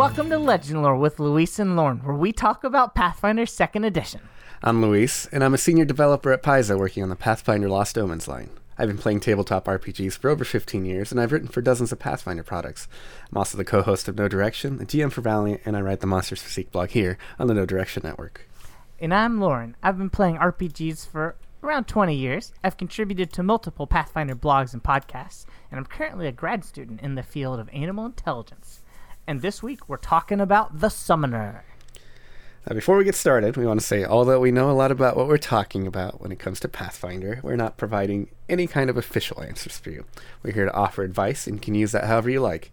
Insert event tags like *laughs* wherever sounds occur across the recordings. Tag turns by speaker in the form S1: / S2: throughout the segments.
S1: Welcome to Legend Lore with Luis and Lauren, where we talk about Pathfinder 2nd Edition.
S2: I'm Luis, and I'm a senior developer at Paizo working on the Pathfinder Lost Omens line. I've been playing tabletop RPGs for over 15 years, and I've written for dozens of Pathfinder products. I'm also the co host of No Direction, the GM for Valiant, and I write the Monsters Physique blog here on the No Direction Network.
S1: And I'm Lauren. I've been playing RPGs for around 20 years. I've contributed to multiple Pathfinder blogs and podcasts, and I'm currently a grad student in the field of animal intelligence. And this week we're talking about the Summoner.
S2: Now, before we get started, we want to say although we know a lot about what we're talking about when it comes to Pathfinder, we're not providing any kind of official answers for you. We're here to offer advice and you can use that however you like.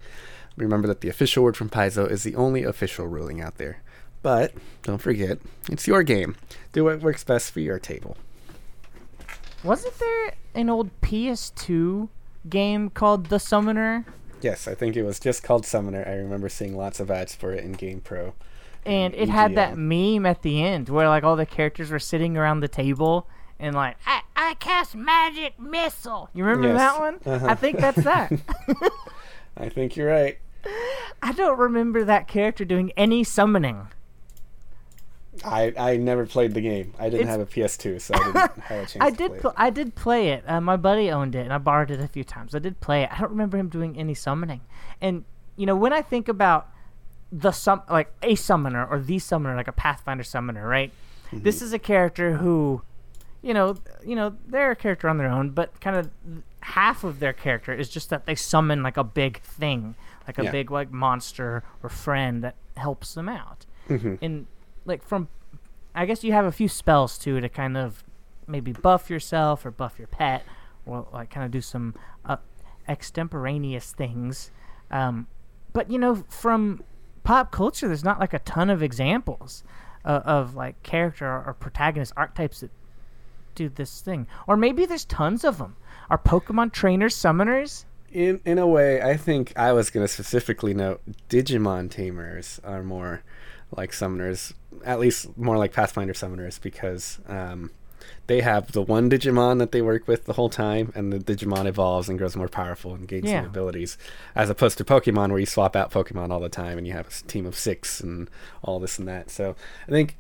S2: Remember that the official word from Paizo is the only official ruling out there. But don't forget, it's your game. Do what works best for your table.
S1: Wasn't there an old PS2 game called The Summoner?
S2: Yes, I think it was just called Summoner. I remember seeing lots of ads for it in GamePro.
S1: And it had that meme at the end where like all the characters were sitting around the table and like I, I cast magic missile. You remember
S2: Yes.
S1: that one?
S2: Uh-huh.
S1: I think that's that. *laughs* *laughs*
S2: I think you're right.
S1: I don't remember that character doing any summoning.
S2: I, I never played the game. I didn't
S1: It's-
S2: have a PS2, so I didn't *laughs* have a chance
S1: I
S2: to
S1: did
S2: play
S1: pl-
S2: it.
S1: I did play it. Uh, my buddy owned it and I borrowed it a few times. I did play it. I don't remember him doing any summoning. And you know, when I think about the sum like a summoner or the summoner like a Pathfinder summoner, right? This is a character who you know, you know, they're a character on their own, but kind of half of their character is just that they summon like a big thing, like a
S2: Yeah.
S1: big like monster or friend that helps them out.
S2: Mhm.
S1: And like from, I guess you have a few spells too to kind of maybe buff yourself or buff your pet, or like kind of do some uh, extemporaneous things. Um, but you know, from pop culture, there's not like a ton of examples uh, of like character or protagonist archetypes that do this thing. Or maybe there's tons of them. Are Pokemon trainers summoners?
S2: In in a way, I think I was going to specifically note Digimon tamers are more like summoners, at least more like Pathfinder summoners, because um, they have the one Digimon that they work with the whole time, and the Digimon evolves and grows more powerful and gains
S1: Yeah.
S2: new abilities, as opposed to Pokemon where you swap out Pokemon all the time and you have a team of six and all this and that. So I think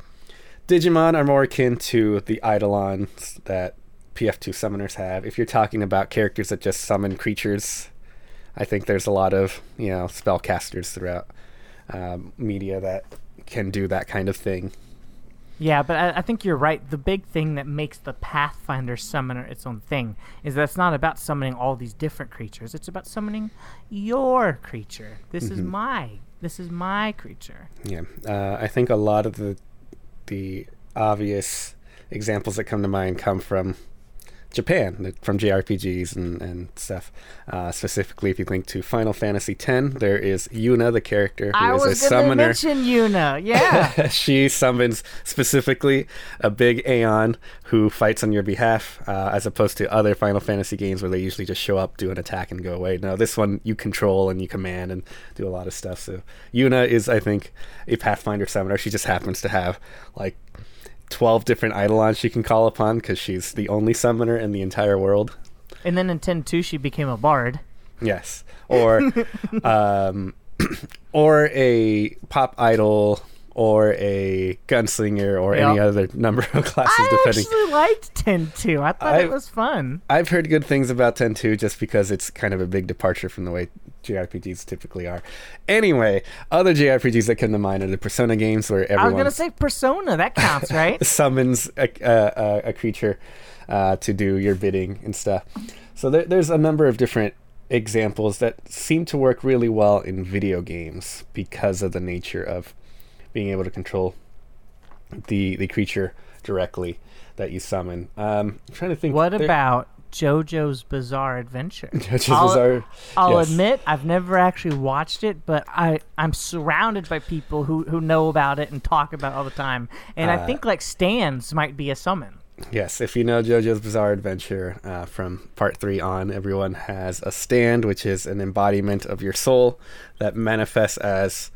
S2: Digimon are more akin to the Eidolons that PF2 summoners have. If you're talking about characters that just summon creatures, I think there's a lot of you know spellcasters throughout um, media that can do that kind of thing.
S1: Yeah, but I, I think you're right. The big thing that makes the Pathfinder summoner its own thing is that it's not about summoning all these different creatures. It's about summoning your creature. This is my. This is my creature.
S2: Yeah, uh, I think a lot of the the obvious examples that come to mind come from Japan, from JRPGs and, and stuff. Uh, specifically, if you think to Final Fantasy X, there is Yuna, the character who
S1: I
S2: is
S1: was
S2: a summoner.
S1: mention Yuna. Yeah. *laughs*
S2: she summons specifically a big Aeon who fights on your behalf, uh, as opposed to other Final Fantasy games where they usually just show up, do an attack, and go away. No, this one you control and you command and do a lot of stuff. So Yuna is, I think, a Pathfinder summoner. She just happens to have like 12 different Eidolons she can call upon because she's the only summoner in the entire world.
S1: and then in Ten Two, she became a bard.
S2: Yes, or *laughs* um, *clears throat* or a pop idol, or a gunslinger, or any other number of classes,
S1: I
S2: depending.
S1: actually liked Ten Two. I thought
S2: I-
S1: it was fun.
S2: I've heard good things about 10-2 just because it's kind of a big departure from the way JRPGs typically are. Anyway, other JRPGs that come to mind are the Persona games where everyone
S1: I was gonna say Persona. That counts, right? *laughs*
S2: summons a, a, a, a creature uh, to do your bidding and stuff. So there, there's a number of different examples that seem to work really well in video games because of the nature of being able to control the the creature directly that you summon. Um, I'm trying to think.
S1: what
S2: there-
S1: about JoJo's Bizarre Adventure? *laughs*
S2: JoJo's
S1: I'll-
S2: Bizarre-
S1: I'll
S2: yes.
S1: admit I've never actually watched it, but I I'm surrounded by people who who know about it and talk about it all the time. And I
S2: Uh,
S1: think like stands might be a summon.
S2: Yes, if you know JoJo's Bizarre Adventure uh, from part three on, everyone has a stand, which is an embodiment of your soul that manifests as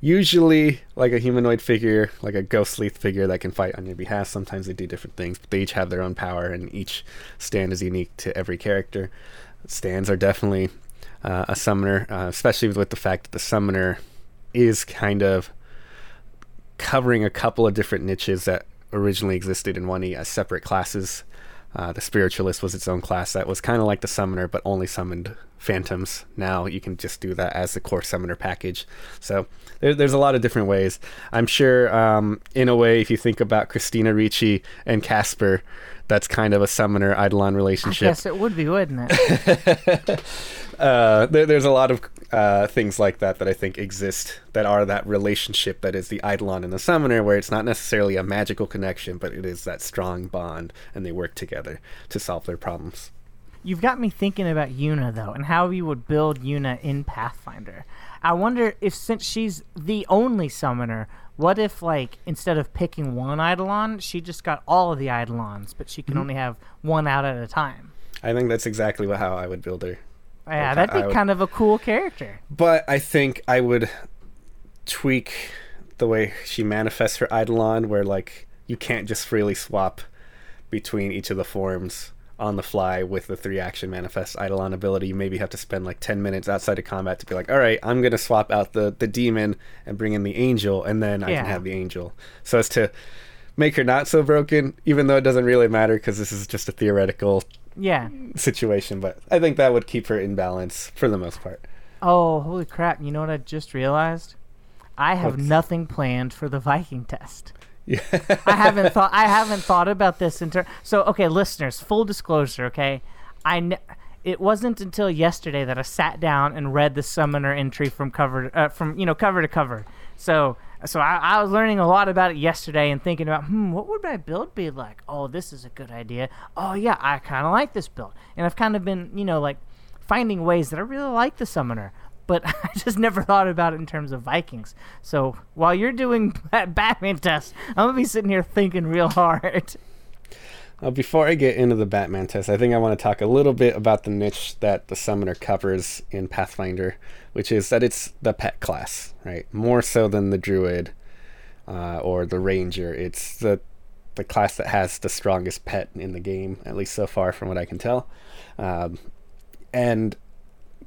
S2: usually like a humanoid figure, like a ghostly figure that can fight on your behalf. Sometimes they do different things, they each have their own power, and each stand is unique to every character. Stands are definitely uh, a summoner, uh, especially with the fact that the summoner is kind of covering a couple of different niches that originally existed in 1E as separate classes. Uh, the spiritualist was its own class that was kind of like the summoner, but only summoned phantoms. Now you can just do that as the core summoner package. So there, there's a lot of different ways. I'm sure, um, in a way, if you think about Christina Ricci and Casper, that's kind of a summoner Eidolon relationship.
S1: Yes, it would be, wouldn't it? *laughs* *laughs*
S2: uh, there, there's a lot of uh, things like that that I think exist that are that relationship that is the Eidolon and the Summoner, where it's not necessarily a magical connection, but it is that strong bond, and they work together to solve their problems.
S1: You've got me thinking about Yuna though, and how you would build Yuna in Pathfinder. I wonder if since she's the only summoner, what if like instead of picking one Eidolon, she just got all of the Eidolons, but she can
S2: Mm-hmm.
S1: only have one out at a time.
S2: I think that's exactly how I would build her.
S1: Yeah, that'd be
S2: would-
S1: kind of a cool character.
S2: But I think I would tweak the way she manifests her Eidolon, where like you can't just freely swap between each of the forms on the fly with the three action manifest Eidolon ability. You maybe have to spend like ten minutes outside of combat to be like, all right, I'm gonna swap out the the demon and bring in the angel, and then I can have the angel. So as to make her not so broken, even though it doesn't really matter because this is just a theoretical
S1: Yeah.
S2: situation. But I think that would keep her in balance for the most part.
S1: Oh, holy crap! You know what I just realized? I have
S2: What's-
S1: nothing planned for the Viking test.
S2: Yeah.
S1: I haven't thought. I haven't thought about this in ter- So, okay, listeners, full disclosure. Okay, I. N- it wasn't until yesterday that I sat down and read the summoner entry from cover uh, from you know cover to cover. So so I, I was learning a lot about it yesterday and thinking about hmm what would my build be like? Oh, this is a good idea. Oh yeah, I kind of like this build, and I've kind of been you know like finding ways that I really like the summoner. But *laughs* I just never thought about it in terms of Vikings. So while you're doing *laughs* Bat- Batman test, I'm gonna be sitting here thinking real hard. *laughs*
S2: Uh, before I get into the Batman test, I think I want to talk a little bit about the niche that the summoner covers in Pathfinder, which is that it's the pet class, right? More so than the druid uh, or the ranger. It's the the class that has the strongest pet in the game, at least so far, from what I can tell. Um, and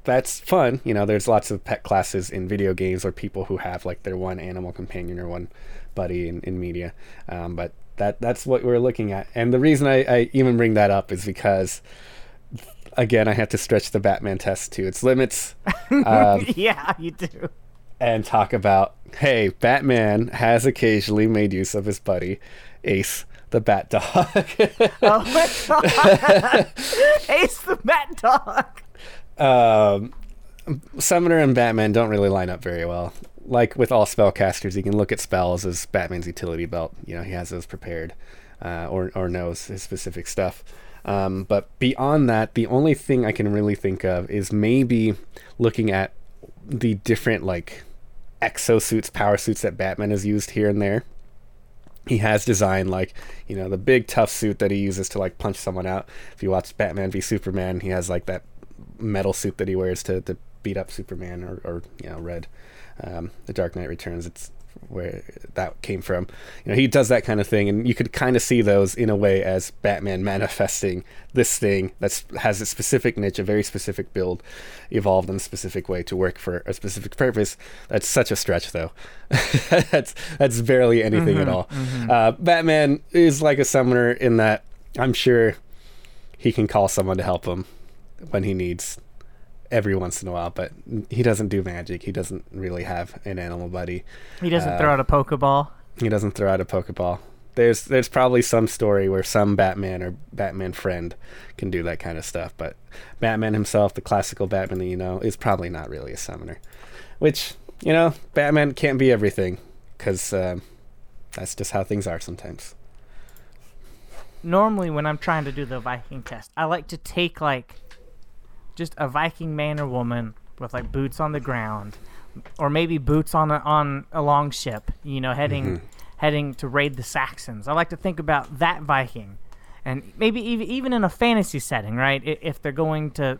S2: that's fun. You know, there's lots of pet classes in video games or people who have like their one animal companion or one buddy in, in media. Um, but that that's what we're looking at. And the reason I, I even bring that up is because again I have to stretch the Batman test to its limits. *laughs* Um,
S1: yeah, you do.
S2: and talk about hey, Batman has occasionally made use of his buddy Ace the Bat Dog. *laughs*
S1: Oh my god! *laughs* Ace the Bat Dog.
S2: um, Summoner and Batman don't really line up very well. Like with all spellcasters, you can look at spells as Batman's utility belt. You know, he has those prepared, uh, or or knows his specific stuff. Um, but beyond that, the only thing I can really think of is maybe looking at the different like exosuits, power suits that Batman has used here and there. He has designed like you know the big tough suit that he uses to like punch someone out. If you watch Batman v Superman, he has like that metal suit that he wears to, to beat up Superman or, or you know Red. Um, the Dark Knight Returns. It's where that came from. You know, he does that kind of thing, and you could kind of see those in a way as Batman manifesting this thing that has a specific niche, a very specific build, evolved in a specific way to work for a specific purpose. That's such a stretch, though. *laughs* that's that's barely anything at all. Uh, Batman is like a summoner in that I'm sure he can call someone to help him when he needs every once in a while, but he doesn't do magic. He doesn't really have an animal buddy.
S1: He doesn't
S2: Uh,
S1: throw out a Pokeball.
S2: He doesn't throw out a Pokeball. There's there's probably some story where some Batman or Batman friend can do that kind of stuff, but Batman himself, the classical Batman that you know, is probably not really a summoner. Which you know, Batman can't be everything because um, that's just how things are sometimes.
S1: Normally, when I'm trying to do the Viking test, I like to take like just a Viking man or woman with like boots on the ground, or maybe boots on a, on a long ship. You know, heading mm-hmm. heading to raid the Saxons. I like to think about that Viking, and maybe even even in a fantasy setting, right? If they're going to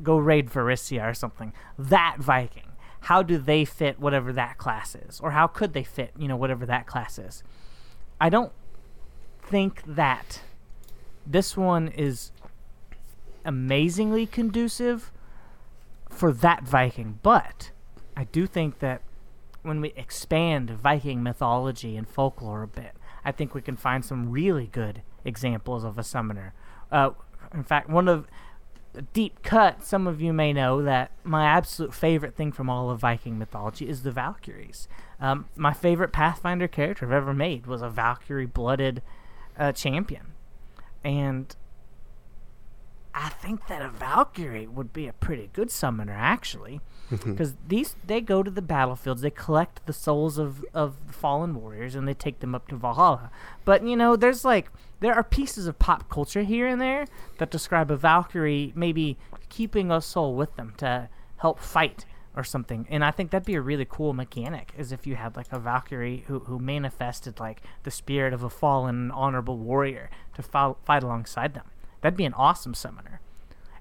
S1: go raid Varisia or something, that Viking. How do they fit whatever that class is, or how could they fit, you know, whatever that class is? I don't think that this one is amazingly conducive for that Viking, but I do think that when we expand Viking mythology and folklore a bit, I think we can find some really good examples of a summoner. Uh, in fact, one of deep cut, some of you may know that my absolute favorite thing from all of Viking mythology is the Valkyries. Um, my favorite Pathfinder character I've ever made was a Valkyrie blooded uh, champion. And I think that a Valkyrie would be a pretty good summoner, actually, mm-hmm. because these they go to the battlefields, they collect the souls of of fallen warriors, and they take them up to Valhalla. But you know, there's like there are pieces of pop culture here and there that describe a Valkyrie maybe keeping a soul with them to help fight or something. And I think that'd be a really cool mechanic, is if you had like a Valkyrie who who manifested like the spirit of a fallen honorable warrior to fo- fight alongside them. That'd be an awesome summoner.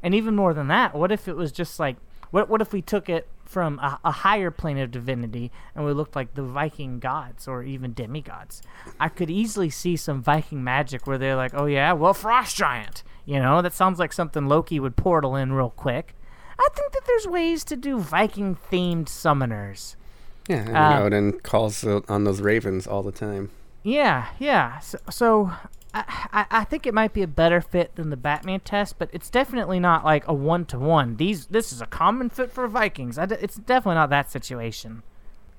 S1: And even more than that, what if it was just like what what if we took it from a, a higher plane of divinity and we looked like the Viking gods or even demigods? I could easily see some Viking magic where they're like, "Oh yeah, well frost giant." You know, that sounds like something Loki would portal in real quick. I think that there's ways to do Viking themed summoners.
S2: Yeah, and
S1: Uh,
S2: Odin calls on those ravens all the time.
S1: Yeah, yeah. So, so I, I, think it might be a better fit than the Batman test, but it's definitely not like a one to one. These this is a common fit for Vikings. It's definitely not that situation.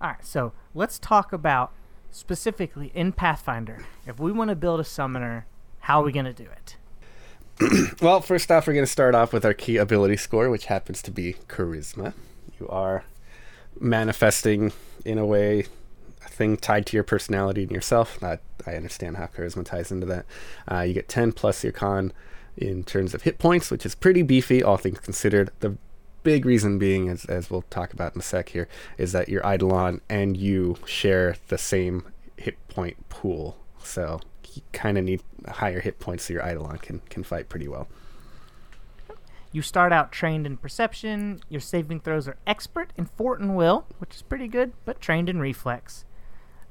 S1: All right, so let's talk about specifically in Pathfinder. If we want to build a summoner, how are we gonna do it? *clears throat*
S2: Well, first off, we're going to start off with our key ability score, which happens to be charisma. You are manifesting, in a way, thing tied to your personality and yourself. I, I understand how charisma ties into that. Uh, you get 10 plus your con in terms of hit points, which is pretty beefy, all things considered. The big reason being, as, as we'll talk about in a sec here, is that your Eidolon and you share the same hit point pool. So you kind of need higher hit points so your Eidolon can, can fight pretty well.
S1: You start out trained in perception. Your saving throws are expert in fort and will, which is pretty good, but trained in reflex.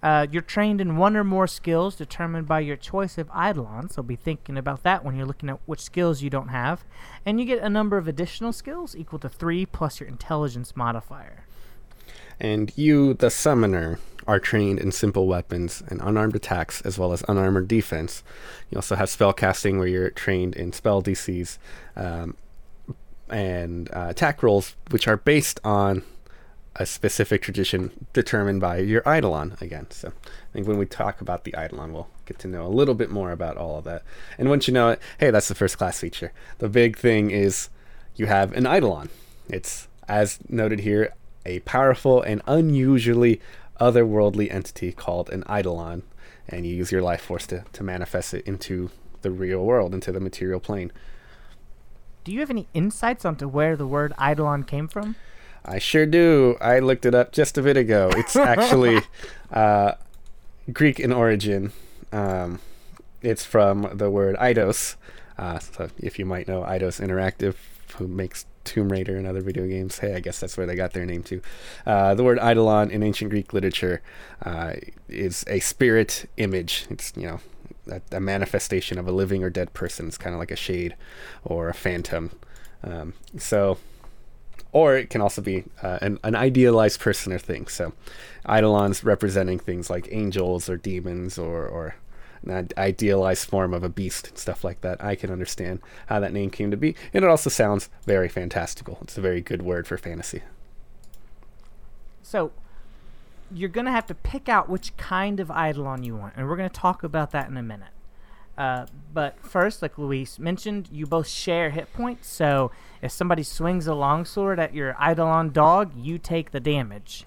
S1: Uh, you're trained in one or more skills determined by your choice of Eidolon, so be thinking about that when you're looking at which skills you don't have. And you get a number of additional skills equal to 3 plus your intelligence modifier.
S2: And you, the summoner, are trained in simple weapons and unarmed attacks as well as unarmored defense. You also have spell casting where you're trained in spell DCs um, and uh, attack rolls, which are based on a specific tradition determined by your Eidolon again. So I think when we talk about the Eidolon, we'll get to know a little bit more about all of that. And once you know it, hey, that's the first class feature. The big thing is you have an Eidolon. It's, as noted here, a powerful and unusually otherworldly entity called an Eidolon. And you use your life force to, to manifest it into the real world, into the material plane.
S1: Do you have any insights onto where the word Eidolon came from?
S2: I sure do. I looked it up just a bit ago. It's *laughs* actually uh, Greek in origin. Um, it's from the word Eidos. Uh, so if you might know Eidos Interactive, who makes Tomb Raider and other video games, hey, I guess that's where they got their name too. Uh, the word Eidolon in ancient Greek literature uh, is a spirit image. It's you know a, a manifestation of a living or dead person. It's kind of like a shade or a phantom. Um, so or it can also be uh, an, an idealized person or thing. So, eidolons representing things like angels or demons or, or an idealized form of a beast and stuff like that. I can understand how that name came to be, and it also sounds very fantastical. It's a very good word for fantasy.
S1: So, you're going to have to pick out which kind of Eidolon you want, and we're going to talk about that in a minute. Uh, but first, like Luis mentioned, you both share hit points. So if somebody swings a longsword at your Eidolon dog, you take the damage,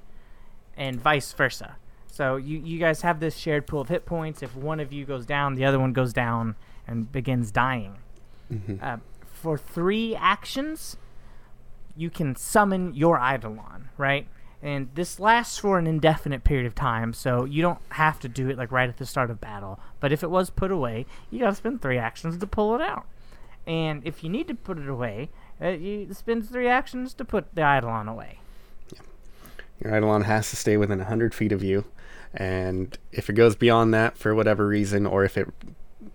S1: and vice versa. So you, you guys have this shared pool of hit points. If one of you goes down, the other one goes down and begins dying. Uh, for three actions, you can summon your Eidolon, right? And this lasts for an indefinite period of time, so you don't have to do it like right at the start of battle. But if it was put away, you gotta spend three actions to pull it out. And if you need to put it away, uh, you spend three actions to put the Eidolon away.
S2: Your Eidolon has to stay within 100 feet of you, and if it goes beyond that for whatever reason, or if it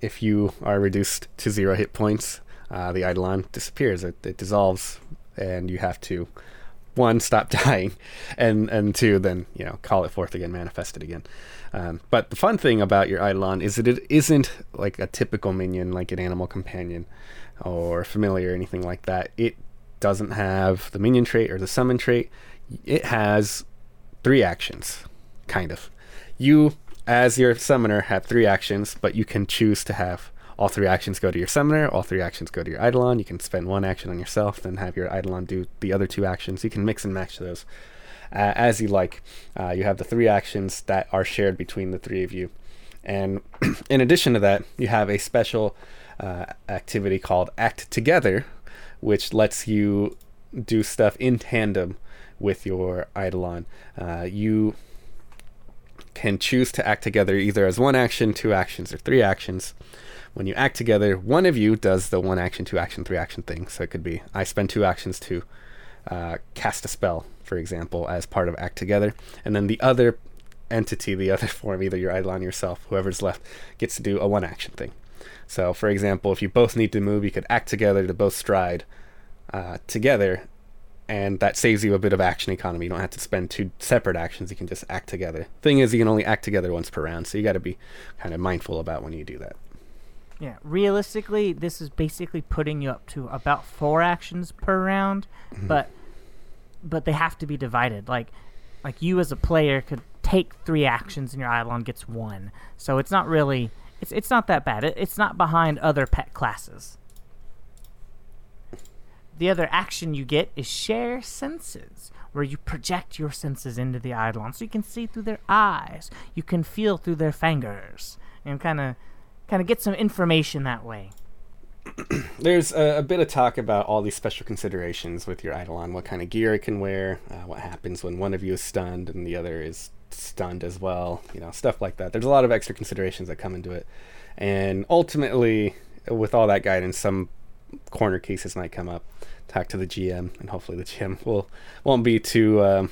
S2: if you are reduced to zero hit points, uh, the Eidolon disappears. It, it dissolves, and you have to one, stop *laughs* dying, and and two, then you know call it forth again, manifest it again. Um, but the fun thing about your Eidolon is that it isn't like a typical minion, like an animal companion or familiar or anything like that. It doesn't have the minion trait or the summon trait. It has three actions, kind of. You, as your summoner, have three actions, but you can choose to have all three actions go to your summoner, all three actions go to your Eidolon. You can spend one action on yourself, then have your Eidolon do the other two actions. You can mix and match those uh, as you like. Uh, you have the three actions that are shared between the three of you. And *clears throat* in addition to that, you have a special uh, activity called Act Together, which lets you do stuff in tandem with your Eidolon. Uh, you can choose to act together either as one action, two actions, or three actions. When you act together, one of you does the one action, two action, three action thing. So it could be I spend two actions to uh, cast a spell, for example, as part of Act Together, and then the other entity, the other *laughs* form, either your Eidolon yourself, whoever's left, gets to do a one action thing. So, for example, if you both need to move, you could act together to both stride uh, together, and that saves you a bit of action economy. You don't have to spend two separate actions, you can just act together. Thing is, you can only act together once per round, so you got to be kind of mindful about when you do that.
S1: Yeah, realistically, this is basically putting you up to about four actions per round,
S2: Mm-hmm.
S1: but but they have to be divided. Like like you as a player could take three actions and your Eidolon gets one, so it's not really it's it's not that bad. It, it's not behind other pet classes. The other action you get is share senses, where you project your senses into the Eidolon, so you can see through their eyes, you can feel through their fingers, and kind of kind of get some information that way. *clears throat*
S2: There's a, a bit of talk about all these special considerations with your Eidolon, what kind of gear it can wear, uh, what happens when one of you is stunned and the other is stunned as well, you know, stuff like that. There's a lot of extra considerations that come into it. And ultimately, with all that guidance, some corner cases might come up. Talk to the GM, and hopefully the GM will won't be too um,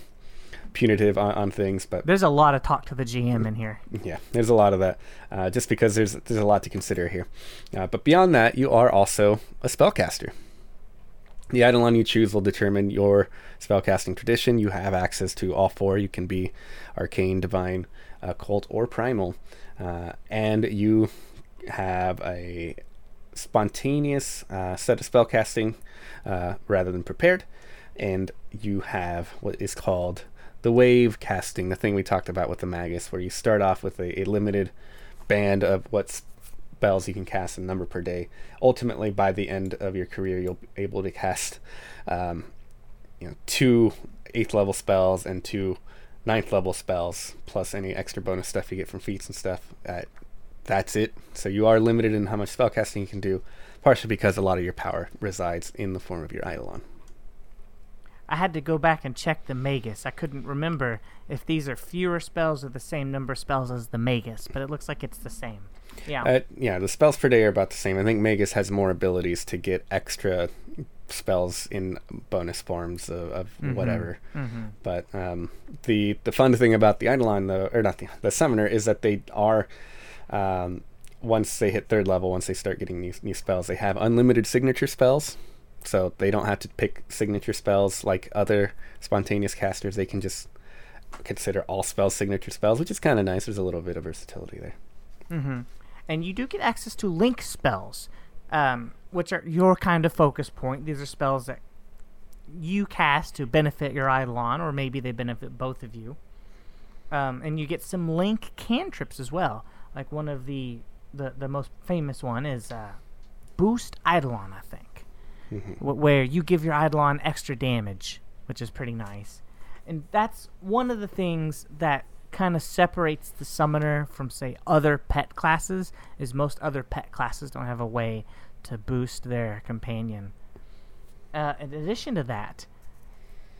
S2: punitive on, on things. But
S1: There's a lot of talk to the GM in here.
S2: yeah, there's a lot of that, uh, just because there's there's a lot to consider here. Uh, but beyond that, you are also a spellcaster. The Eidolon you choose will determine your spellcasting tradition. You have access to all four. You can be arcane, divine, occult, or primal, uh, and you have a spontaneous uh, set of spellcasting uh, rather than prepared, and you have what is called the wave casting, the thing we talked about with the Magus, where you start off with a, a limited band of what spells you can cast a number per day. Ultimately, by the end of your career, you'll be able to cast, um, you know, two eighth level spells and two ninth level spells, plus any extra bonus stuff you get from feats and stuff. Uh, that's it. So you are limited in how much spellcasting you can do, partially because a lot of your power resides in the form of your Eidolon.
S1: I had to go back and check the Magus. I couldn't remember if these are fewer spells or the same number of spells as the Magus, but it looks like it's the same. Yeah.
S2: Uh, yeah, the spells per day are about the same. I think Magus has more abilities to get extra spells in bonus forms of, of
S1: Mhm.
S2: whatever.
S1: Mhm.
S2: But um, the the fun thing about the Eidolon, though, or not the the Summoner, is that they are um, once they hit third level, once they start getting new new spells, they have unlimited signature spells. So they don't have to pick signature spells like other spontaneous casters. They can just consider all spells signature spells, which is kind of nice. There's a little bit of versatility there.
S1: Mm-hmm. And you do get access to link spells, um, which are your kind of focus point. These are spells that you cast to benefit your Eidolon, or maybe they benefit both of you. Um, and you get some link cantrips as well. Like one of the the, the most famous one is uh, Boost Eidolon, I think, wh- where you give your Eidolon extra damage, which is pretty nice. And that's one of the things that kind of separates the summoner from say other pet classes is most other pet classes don't have a way to boost their companion. Uh, in addition to that,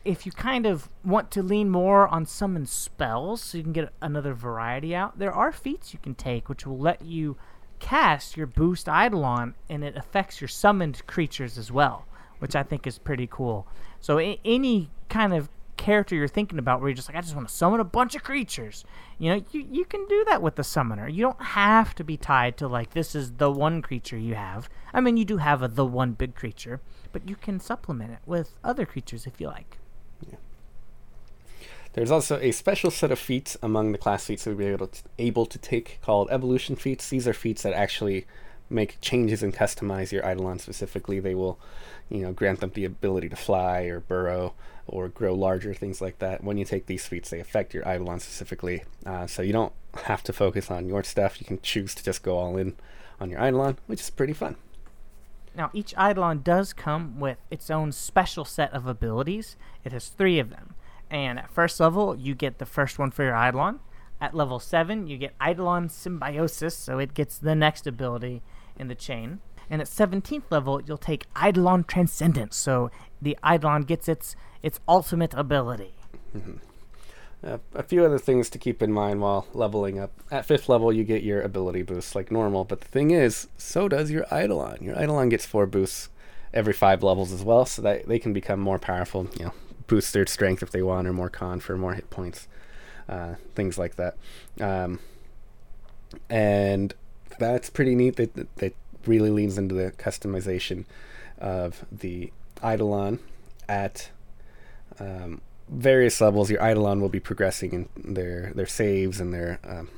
S1: if you kind of want to lean more on summon spells so you can get another variety out, there are feats you can take which will let you cast your boost Eidolon and it affects your summoned creatures as well, which I think is pretty cool. So a- any kind of character you're thinking about where you're just like, I just want to summon a bunch of creatures, you know, you, you can do that with the summoner. You don't have to be tied to like this is the one creature you have. I mean, you do have a the one big creature, but you can supplement it with other creatures if you like.
S2: There's also a special set of feats among the class feats that we'll be able to, able to take called evolution feats. These are feats that actually make changes and customize your Eidolon specifically. They will, you know, grant them the ability to fly or burrow or grow larger, things like that. When you take these feats, they affect your Eidolon specifically. Uh, so you don't have to focus on your stuff. You can choose to just go all in on your Eidolon, which is pretty fun.
S1: Now, each Eidolon does come with its own special set of abilities. It has three of them. And at first level, you get the first one for your Eidolon. At level 7, you get Eidolon Symbiosis, so it gets the next ability in the chain. And at 17th level, you'll take Eidolon Transcendence, so the Eidolon gets its its ultimate ability.
S2: Uh, a few other things to keep in mind while leveling up. At fifth level, you get your ability boosts like normal, but the thing is, so does your Eidolon. Your Eidolon gets four boosts every five levels as well, so that they can become more powerful. You know, boost their strength if they want, or more con for more hit points, uh, things like that. Um, and that's pretty neat. That that- really leans into the customization of the Eidolon at um, various levels. Your Eidolon will be progressing in their their saves and their um,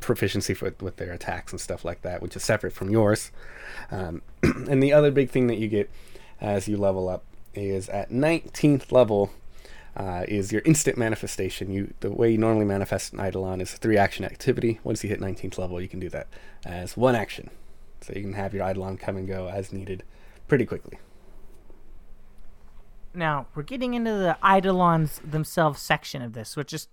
S2: proficiency with, with their attacks and stuff like that, which is separate from yours. Um, *clears throat* and the other big thing that you get as you level up is at 19th level uh, is your instant manifestation. You the way you normally manifest an Eidolon is a three action activity. Once you hit 19th level, you can do that as one action. So you can have your Eidolon come and go as needed pretty quickly.
S1: Now, we're getting into the Eidolons themselves section of this, which is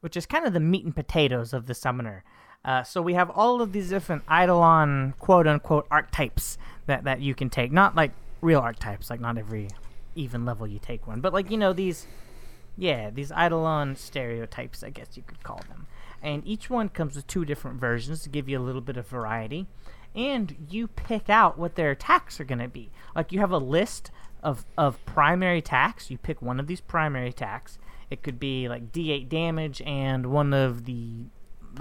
S1: which is kind of the meat and potatoes of the summoner. Uh, so we have all of these different Eidolon quote unquote archetypes that, that you can take. Not like real archetypes, like not every even level you take one, but like, you know, these, yeah, these Eidolon stereotypes, I guess you could call them. And each one comes with two different versions to give you a little bit of variety. And you pick out what their attacks are going to be. Like you have a list of, of primary attacks. You pick one of these primary attacks. It could be like D8 damage and one of the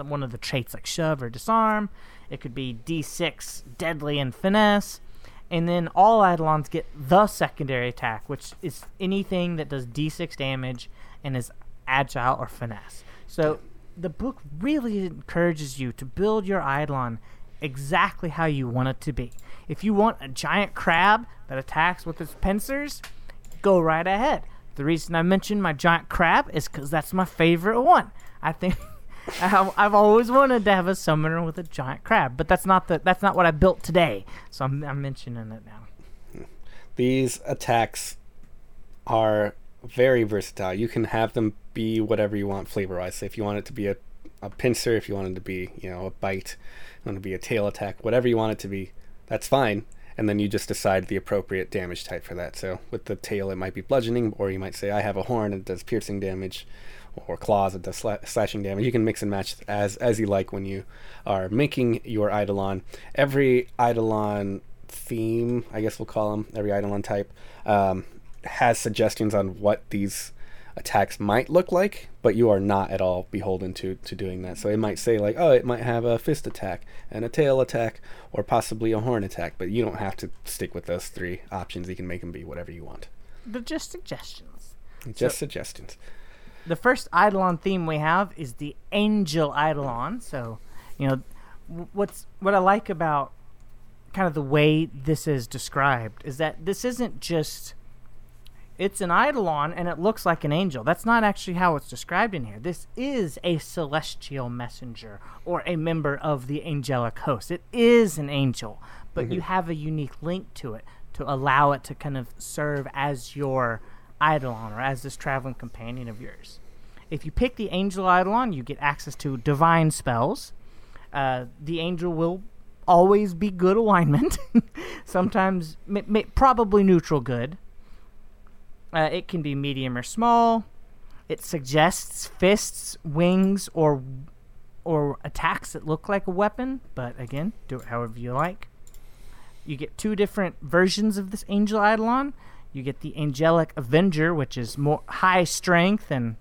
S1: one of the traits like shove or disarm. It could be D6 deadly and finesse. And then all Eidolons get the secondary attack, which is anything that does D6 damage and is agile or finesse. So the book really encourages you to build your Eidolon exactly how you want it to be. If you want a giant crab that attacks with its pincers, go right ahead. The reason I mentioned my giant crab is because that's my favorite one. I think I- I've always wanted to have a summoner with a giant crab, but that's not the that's not what I built today. So I'm, I'm mentioning it now.
S2: These attacks are very versatile. You can have them be whatever you want flavor wise. So if you want it to be a, a pincer, if you want it to be, you know, a bite, you want it to be a tail attack, whatever you want it to be, that's fine. And then you just decide the appropriate damage type for that. So with the tail, it might be bludgeoning, or you might say, I have a horn and it does piercing damage, or claws, it does sla- slashing damage. You can mix and match as as you like when you are making your Eidolon. Every Eidolon theme, I guess we'll call them, every Eidolon type, um, has suggestions on what these attacks might look like, but you are not at all beholden to, to doing that. So it might say like, oh, it might have a fist attack and a tail attack, or possibly a horn attack, but you don't have to stick with those three options. You can make them be whatever you want.
S1: They're just suggestions.
S2: Just suggestions.
S1: The first Eidolon theme we have is the Angel Eidolon. So, you know, what's what I like about kind of the way this is described is that this isn't just it's an eidolon and it looks like an angel. That's not actually how it's described in here. This is a celestial messenger or a member of the angelic host. It is an angel, but you have a unique link to it to allow it to kind of serve as your eidolon or as this traveling companion of yours. If you pick the angel eidolon, you get access to divine spells. Uh, the angel will always be good alignment. *laughs* Sometimes, m- m- probably neutral good. Uh, it can be medium or small. It suggests fists, wings, or or attacks that look like a weapon. But again, do it however you like. You get two different versions of this angel eidolon. You get the angelic avenger, which is more high strength and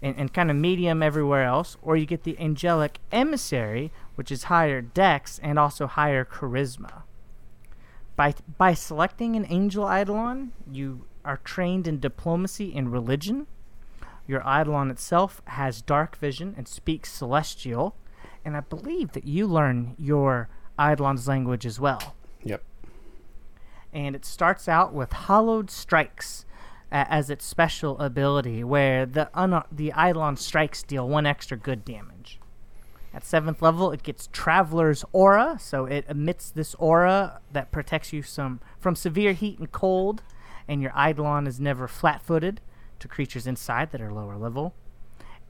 S1: and, and kind of medium everywhere else, or you get the angelic emissary, which is higher dex and also higher charisma. By by selecting an angel eidolon, you are trained in diplomacy and religion. Your Eidolon itself has dark vision and speaks celestial. And I believe that you learn your Eidolon's language as well.
S2: Yep.
S1: And it starts out with Hallowed Strikes uh, as its special ability, where the un- the Eidolon strikes deal one extra good damage. At seventh level, it gets Traveler's Aura, so it emits this aura that protects you some from severe heat and cold, and your Eidolon is never flat-footed to creatures inside that are lower level.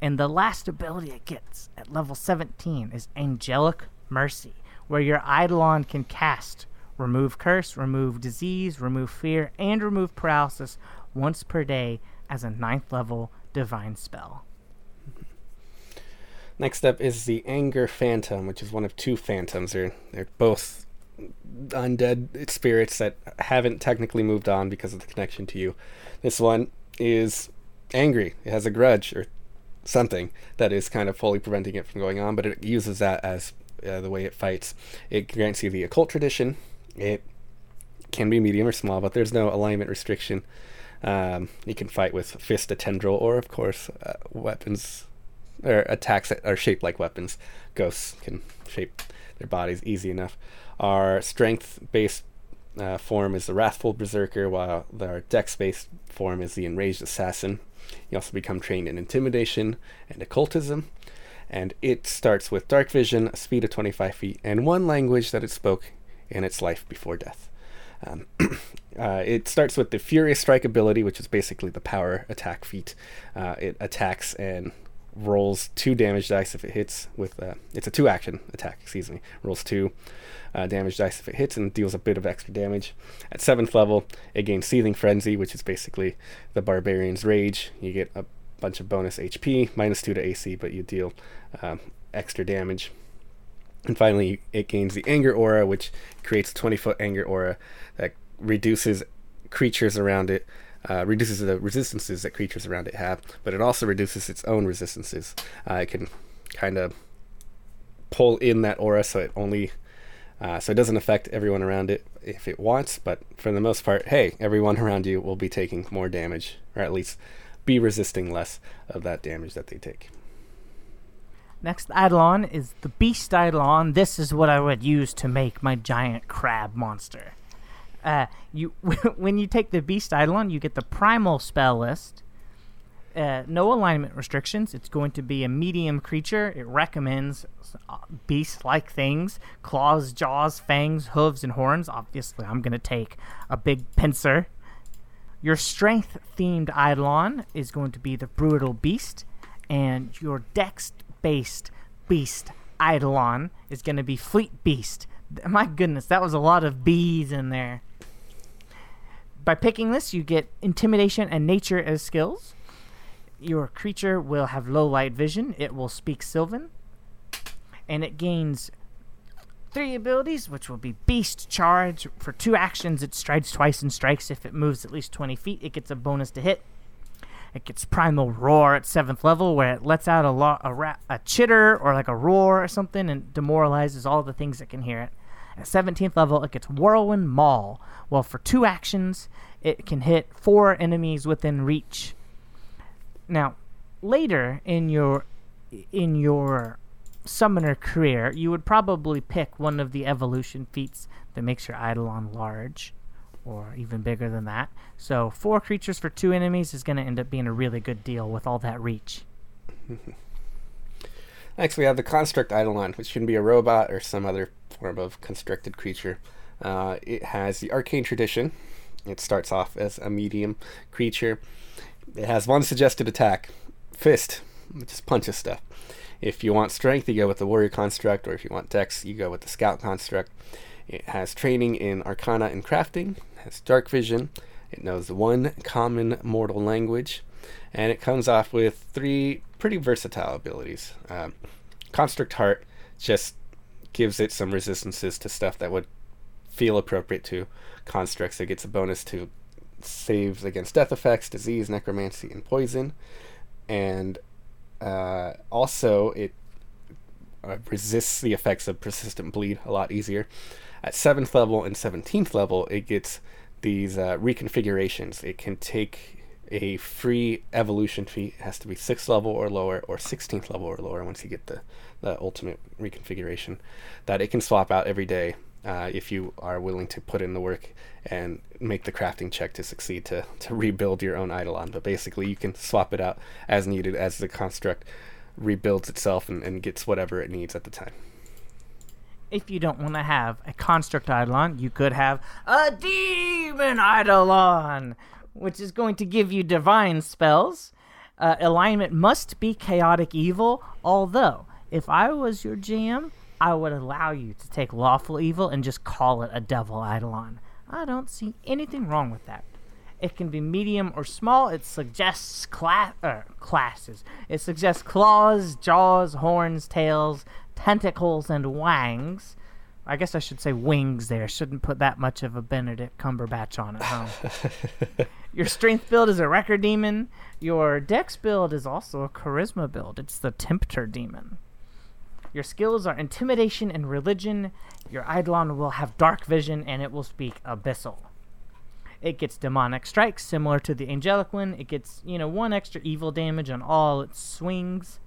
S1: And the last ability it gets at level 17 is Angelic Mercy, where your Eidolon can cast Remove Curse, Remove Disease, Remove Fear, and Remove Paralysis once per day as a ninth level divine spell.
S2: Next up is the Anger Phantom, which is one of two phantoms. They're, they're both undead spirits that haven't technically moved on because of the connection to you. This one is angry. It has a grudge or something that is kind of fully preventing it from going on, but it uses that as uh, the way it fights. It grants you the occult tradition. It can be medium or small, but there's no alignment restriction. Um, you can fight with fist, a tendril, or of course, uh, weapons or attacks that are shaped like weapons. Ghosts can shape their bodies easy enough. Our strength-based uh, form is the Wrathful Berserker, while our dex-based form is the Enraged Assassin. You also become trained in Intimidation and Occultism, and it starts with Dark Vision, a speed of 25 feet, and one language that it spoke in its life before death. Um, *clears throat* uh, it starts with the Furious Strike ability, which is basically the power attack feat. Uh, it attacks and rolls two damage dice if it hits with uh, it's a two action attack excuse me rolls two uh, damage dice if it hits and deals a bit of extra damage at seventh level it gains seething frenzy which is basically the barbarian's rage you get a bunch of bonus hp minus two to ac but you deal um, extra damage and finally it gains the anger aura which creates a 20 foot anger aura that reduces creatures around it uh, reduces the resistances that creatures around it have, but it also reduces its own resistances. Uh, it can kind of pull in that aura so it only uh, so it doesn't affect everyone around it if it wants, but for the most part, hey, everyone *laughs* around you will be taking more damage, or at least be resisting less of that damage that they take.
S1: Next Eidolon is the Beast Eidolon. This is what I would use to make my giant crab monster. Uh, you *laughs* when you take the Beast Eidolon, you get the Primal spell list. Uh, no alignment restrictions. It's going to be a medium creature. It recommends uh, beast-like things: claws, jaws, fangs, hooves, and horns. Obviously, I'm going to take a big pincer. Your strength-themed Eidolon is going to be the Brutal Beast, and your Dex-based Beast Eidolon is going to be Fleet Beast. My goodness, that was a lot of bees in there. By picking this, you get Intimidation and Nature as skills. Your creature will have low light vision. It will speak Sylvan. And it gains three abilities, which will be Beast Charge. For two actions, it strides twice and strikes. If it moves at least 20 feet, it gets a bonus to hit. It gets Primal Roar at 7th level, where it lets out a, lo- a, ra- a chitter or like a roar or something and demoralizes all the things that can hear it. At 17th level, it gets Whirlwind Maul. Well, for two actions, it can hit four enemies within reach. Now, later in your in your summoner career, you would probably pick one of the evolution feats that makes your Eidolon large, or even bigger than that. So, four creatures for two enemies is going to end up being a really good deal with all that reach. *laughs*
S2: Next, we have the Construct Eidolon, which can be a robot or some other form of constructed creature. Uh, it has the Arcane Tradition. It starts off as a medium creature. It has one suggested attack Fist, which just punches stuff. If you want strength, you go with the Warrior Construct, or if you want dex, you go with the Scout Construct. It has training in Arcana and Crafting, has Dark Vision, it knows one common mortal language, and it comes off with three pretty versatile abilities. Um, Construct Heart just gives it some resistances to stuff that would feel appropriate to constructs. It gets a bonus to saves against death effects, disease, necromancy, and poison. And uh, also, it uh, resists the effects of persistent bleed a lot easier. At 7th level and 17th level, it gets these uh, reconfigurations. It can take a free evolution feat. It has to be sixth level or lower, or 16th level or lower once you get the, the ultimate reconfiguration. That it can swap out every day uh, if you are willing to put in the work and make the crafting check to succeed to, to rebuild your own Eidolon. But basically, you can swap it out as needed as the construct rebuilds itself and, and gets whatever it needs at the time.
S1: If you don't want to have a construct Eidolon, you could have a demon Eidolon, which is going to give you divine spells. Uh, alignment must be chaotic evil, although, if I was your GM, I would allow you to take lawful evil and just call it a devil Eidolon. I don't see anything wrong with that. It can be medium or small. It suggests cla- er, classes. It suggests claws, jaws, horns, tails, tentacles, and wangs. I guess I should say wings there. Shouldn't put that much of a Benedict Cumberbatch on it, huh? *laughs* Your strength build is a wrecker demon. Your dex build is also a charisma build. It's the tempter demon. Your skills are intimidation and religion. Your Eidolon will have dark vision and it will speak abyssal. It gets demonic strikes similar to the angelic one. It gets, you know, one extra evil damage on all its swings.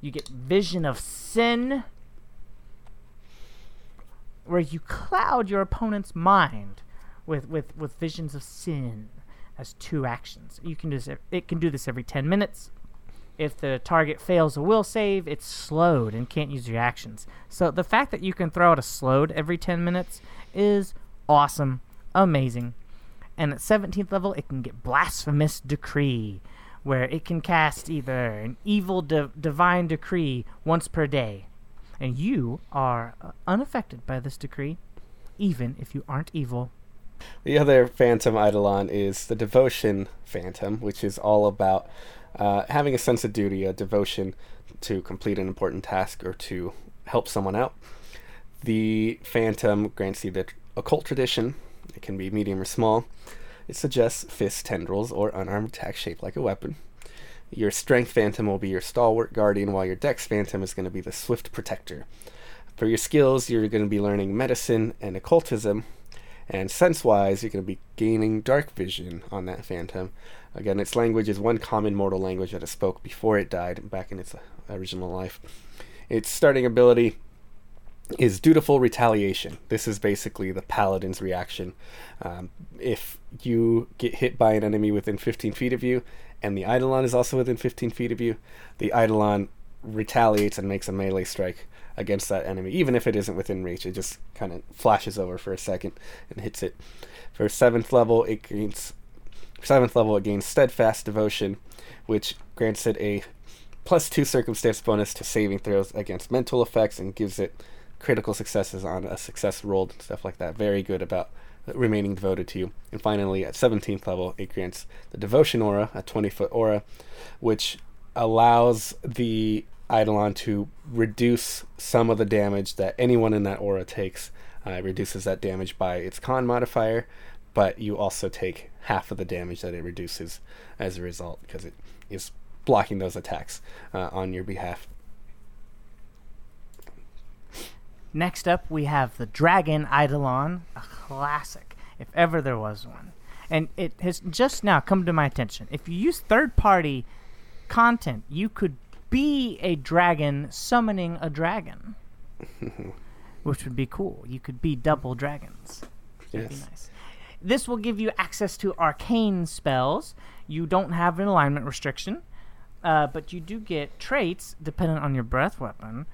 S1: You get vision of sin where you cloud your opponent's mind with with with visions of sin as two actions. You can do this, it can do this every 10 minutes. If the target fails a will save, it's slowed and can't use reactions. So the fact that you can throw out a slowed every 10 minutes is awesome, amazing. And at 17th level, it can get Blasphemous Decree, where it can cast either an evil di- divine decree once per day. And you are uh, unaffected by this decree, even if you aren't evil.
S2: The other Phantom Eidolon is the Devotion Phantom, which is all about uh, having a sense of duty, a devotion to complete an important task or to help someone out. The Phantom grants you the occult tradition. It can be medium or small. It suggests fist tendrils or unarmed attack shaped like a weapon. Your Strength Phantom will be your stalwart guardian, while your Dex Phantom is going to be the swift protector. For your skills, you're going to be learning medicine and occultism, and sense wise, you're going to be gaining dark vision on that Phantom. Again, its language is one common mortal language that it spoke before it died, back in its uh, original life. Its starting ability is dutiful retaliation. This is basically the paladin's reaction. Um, if you get hit by an enemy within 15 feet of you, and the Eidolon is also within 15 feet of you, the Eidolon retaliates and makes a melee strike against that enemy, even if it isn't within reach. It just kind of flashes over for a second and hits it. For seventh level, it gains seventh level it gains steadfast devotion, which grants it a plus two circumstance bonus to saving throws against mental effects and gives it critical successes on a success rolled and stuff like that. Very good about remaining devoted to you. And finally, at 17th level, it grants the Devotion Aura, a 20 foot aura, which allows the Eidolon to reduce some of the damage that anyone in that aura takes. Uh, it reduces that damage by its con modifier, but you also take half of the damage that it reduces as a result because it is blocking those attacks uh, on your behalf.
S1: Next up, we have the Dragon Eidolon, a classic, if ever there was one. And it has just now come to my attention. If you use third party content, you could be a dragon summoning a dragon, *laughs* which would be cool. You could be double dragons.
S2: Yes.
S1: be nice. This will give you access to arcane spells. You don't have an alignment restriction, uh, but you do get traits dependent on your breath weapon.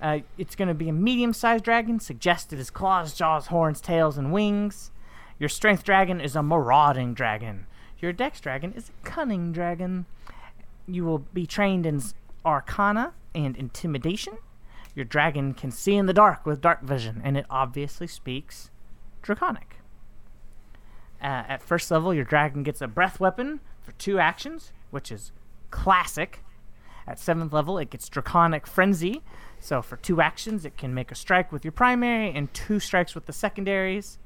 S1: Uh, it's going to be a medium sized dragon, suggested as claws, jaws, horns, tails, and wings. Your strength dragon is a marauding dragon. Your dex dragon is a cunning dragon. You will be trained in arcana and intimidation. Your dragon can see in the dark with dark vision, and it obviously speaks draconic. Uh, at first level, your dragon gets a breath weapon for two actions, which is classic. At seventh level, it gets Draconic Frenzy. So for two actions, it can make a strike with your primary and two strikes with the secondaries.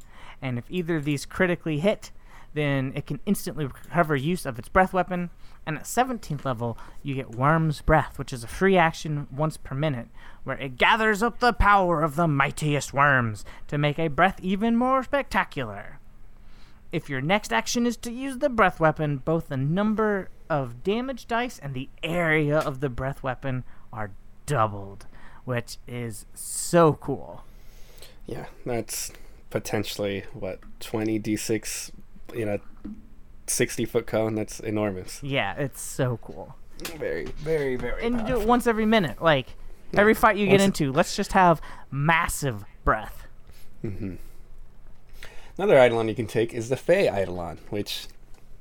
S1: And if either of these critically hit, then it can instantly recover use of its breath weapon. And at 17th level, you get Wyrm's Breath, which is a free action once per minute, where it gathers up the power of the mightiest wyrms to make a breath even more spectacular. if your next action is to use the breath weapon, both the number of damage dice and the area of the breath weapon are doubled, which is so cool.
S2: Yeah, that's potentially what 20 d6 in a 60 foot cone. That's enormous.
S1: Yeah, it's so cool.
S2: Very, very, very.
S1: And you do it once every minute. Like every fight you get
S2: Once-
S1: into, let's just have massive breath.
S2: Mm-hmm. Another Eidolon you can take is the Fey Eidolon, which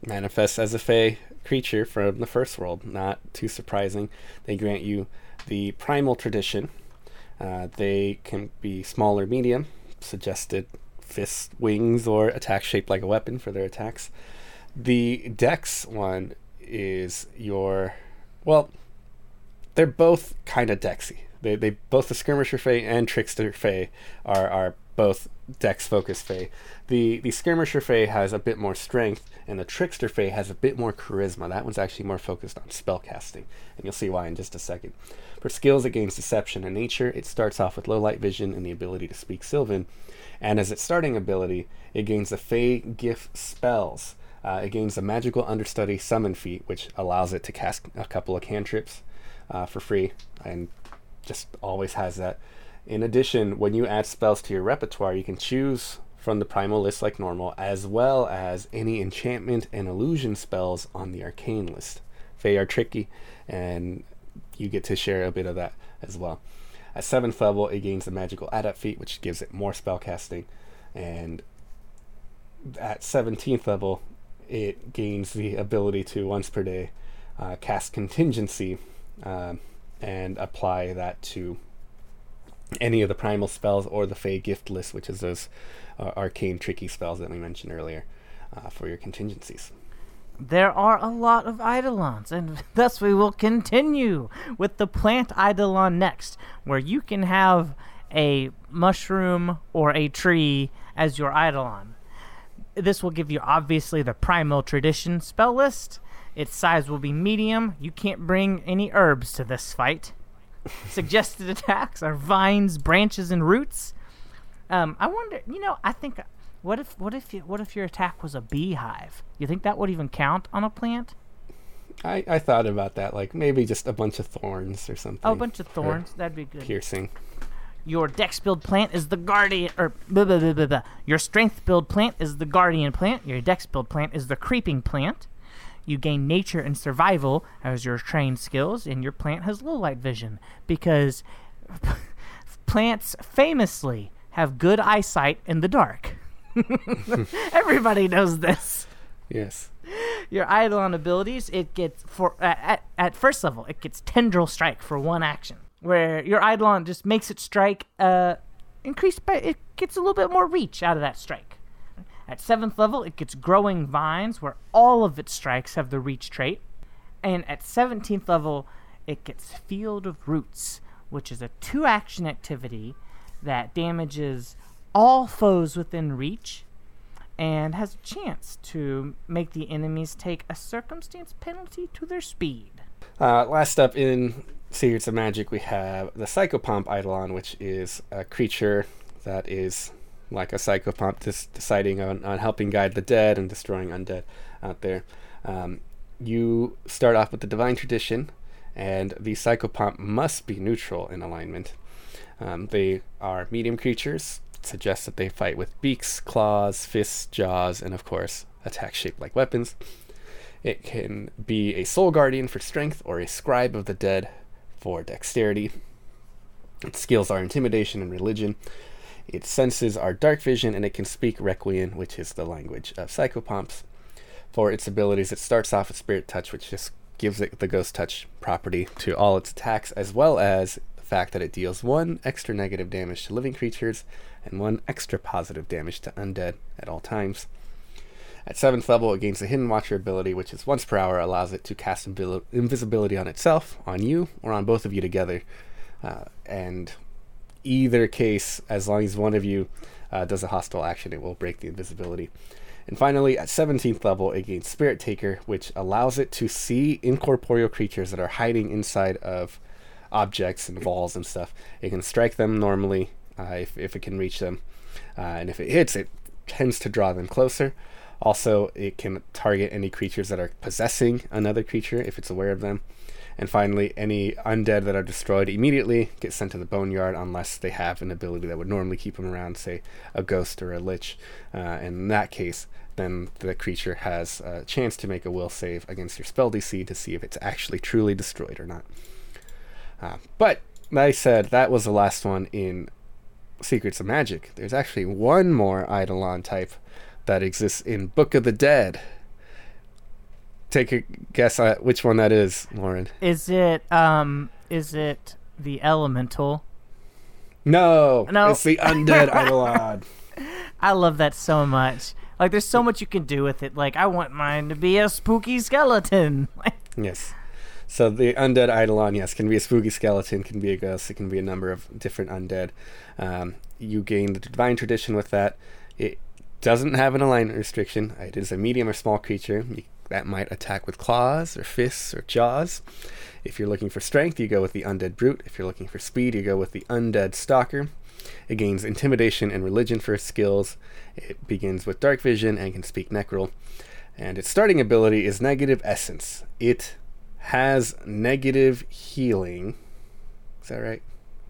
S2: manifests as a Fey creature from the first world. Not too surprising. They grant you the primal tradition. Uh, they can be small or medium, suggested fist, wings, or attack shaped like a weapon for their attacks. The Dex one is your. Well, they're both kind of Dexy. They, they both the skirmisher Fey and trickster Fey are, are both Dex Focus Fey. The the skirmisher Fey has a bit more strength, and the trickster Fey has a bit more charisma. That one's actually more focused on spellcasting, and you'll see why in just a second. For skills, it gains deception and nature. It starts off with low light vision and the ability to speak Sylvan, and as its starting ability, it gains the Fey gift spells. Uh, it gains the magical understudy summon feat, which allows it to cast a couple of cantrips uh, for free, and just always has that. In addition, when you add spells to your repertoire, you can choose from the primal list like normal, as well as any enchantment and illusion spells on the arcane list. Fae are tricky, and you get to share a bit of that as well. At 7th level, it gains the magical adept feat, which gives it more spellcasting, and at 17th level, it gains the ability to once per day uh, cast contingency um, and apply that to any of the primal spells or the Fey gift list, which is those uh, arcane tricky spells that we mentioned earlier uh, for your contingencies.
S1: There are a lot of Eidolons, and *laughs* thus we will continue with the plant Eidolon next, where you can have a mushroom or a tree as your Eidolon. This will give you obviously the primal tradition spell list. Its size will be medium. You can't bring any herbs to this fight. Suggested attacks are vines, branches, and roots. Um, I wonder. You know, I think. What if? What if? You, what if your attack was a beehive? You think that would even count on a plant?
S2: I, I thought about that, like maybe just a bunch of thorns or something.
S1: Oh, a bunch of thorns. That'd be good.
S2: Piercing.
S1: Your dex build plant is the guardian, or blah, blah, blah, blah, blah. your strength build plant is the guardian plant. Your dex build plant is the creeping plant. You gain nature and survival as your trained skills, and your plant has low light vision because *laughs* plants famously have good eyesight in the dark. *laughs* Everybody knows this
S2: Yes.
S1: your Eidolon abilities, it gets for uh, at at first level, it gets Tendril Strike for one action, where your Eidolon just makes it strike uh increased by it gets a little bit more reach out of that strike. At seventh level, it gets Growing Vines, where all of its strikes have the reach trait, and at seventeenth level, it gets Field of Roots, which is a two action activity that damages all foes within reach and has a chance to make the enemies take a circumstance penalty to their speed.
S2: Uh, last up in Secrets of Magic, we have the Psychopomp Eidolon, which is a creature that is like a psychopomp, just deciding on, on helping guide the dead and destroying undead out there. Um, you start off with the Divine Tradition, and the Psychopomp must be neutral in alignment. Um, they are medium creatures, suggests that they fight with beaks, claws, fists, jaws, and of course, attack shaped like weapons. It can be a soul guardian for strength or a scribe of the dead for dexterity. Its skills are intimidation and religion. Its senses are dark vision, and it can speak Requian, which is the language of psychopomps. For its abilities, it starts off with Spirit Touch, which just gives it the Ghost Touch property to all its attacks, as well as the fact that it deals one extra negative damage to living creatures and one extra positive damage to undead at all times. At 7th level, it gains the Hidden Watcher ability, which is once per hour allows it to cast invi- invisibility on itself, on you, or on both of you together. Uh, and either case, as long as one of you uh, does a hostile action, it will break the invisibility. And finally, at 17th level, it gains Spirit Taker, which allows it to see incorporeal creatures that are hiding inside of objects and walls and stuff. It can strike them normally uh, if, if it can reach them. Uh, and if it hits, it tends to draw them closer. Also, it can target any creatures that are possessing another creature if it's aware of them. And finally, any undead that are destroyed immediately get sent to the boneyard unless they have an ability that would normally keep them around, say a ghost or a lich. Uh, and in that case, then the creature has a chance to make a will save against your spell DC to see if it's actually truly destroyed or not. Uh, but I said that was the last one in Secrets of Magic. There's actually one more Eidolon type that exists in Book of the Dead. Take a guess at which one that is, Lauren.
S1: Is it um is it the elemental?
S2: No,
S1: No.
S2: it's the undead *laughs* Eidolon.
S1: I love that so much. Like there's so much you can do with it. Like I want mine to be a spooky skeleton. *laughs*
S2: Yes. So the undead Eidolon, yes, can be a spooky skeleton, can be a ghost, it can be a number of different undead. Um, you gain the divine tradition with that. It doesn't have an alignment restriction. It is a medium or small creature you, that might attack with claws or fists or jaws. If you're looking for strength, you go with the undead brute. If you're looking for speed, you go with the undead stalker. It gains intimidation and religion for its skills. It begins with dark vision and can speak Necril. And its starting ability is negative essence. It has negative healing. Is that right?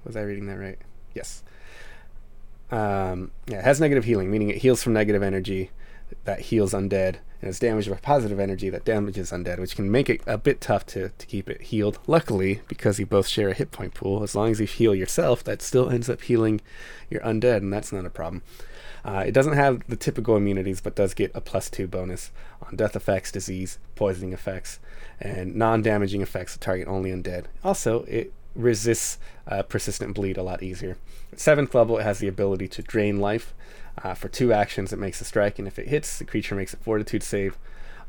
S2: Was I reading that right? Yes. Um, yeah, it has negative healing, meaning it heals from negative energy that heals undead, and it's damaged by positive energy that damages undead, which can make it a bit tough to, to keep it healed. Luckily, because you both share a hit point pool, as long as you heal yourself, that still ends up healing your undead, and that's not a problem. Uh, it doesn't have the typical immunities, but does get a plus two bonus on death effects, disease, poisoning effects, and non damaging effects that target only undead. Also, it resists uh, persistent bleed a lot easier. At seventh level, it has the ability to drain life. Uh, for two actions, it makes a strike, and if it hits, the creature makes a fortitude save.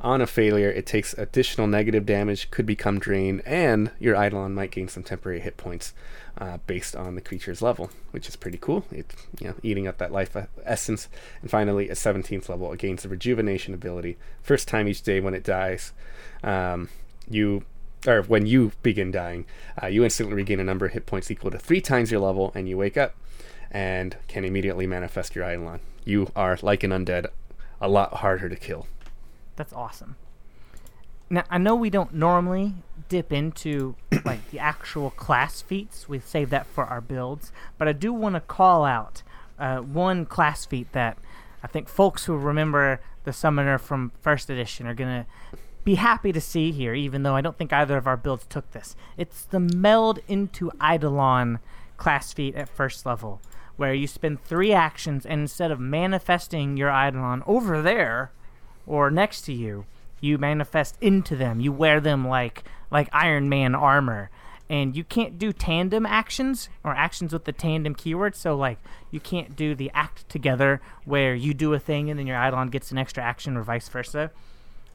S2: On a failure, it takes additional negative damage, could become drained, and your Eidolon might gain some temporary hit points uh, based on the creature's level, which is pretty cool. It's you know eating up that life uh, essence. And finally, at 17th level, it gains the rejuvenation ability. First time each day when it dies, um, you or when you begin dying, uh, you instantly regain a number of hit points equal to three times your level, and you wake up and can immediately manifest your Eidolon. You are like an undead, a lot harder to kill.
S1: That's awesome. Now I know we don't normally dip into *coughs* like the actual class feats. We save that for our builds, but I do want to call out uh, one class feat that I think folks who remember the summoner from first edition are gonna be happy to see here, even though I don't think either of our builds took this. It's the meld into Eidolon class feat at first level, where you spend three actions and instead of manifesting your Eidolon over there or next to you, you manifest into them. You wear them like like Iron Man armor. And you can't do tandem actions or actions with the tandem keyword. So like you can't do the act together where you do a thing and then your Eidolon gets an extra action or vice versa.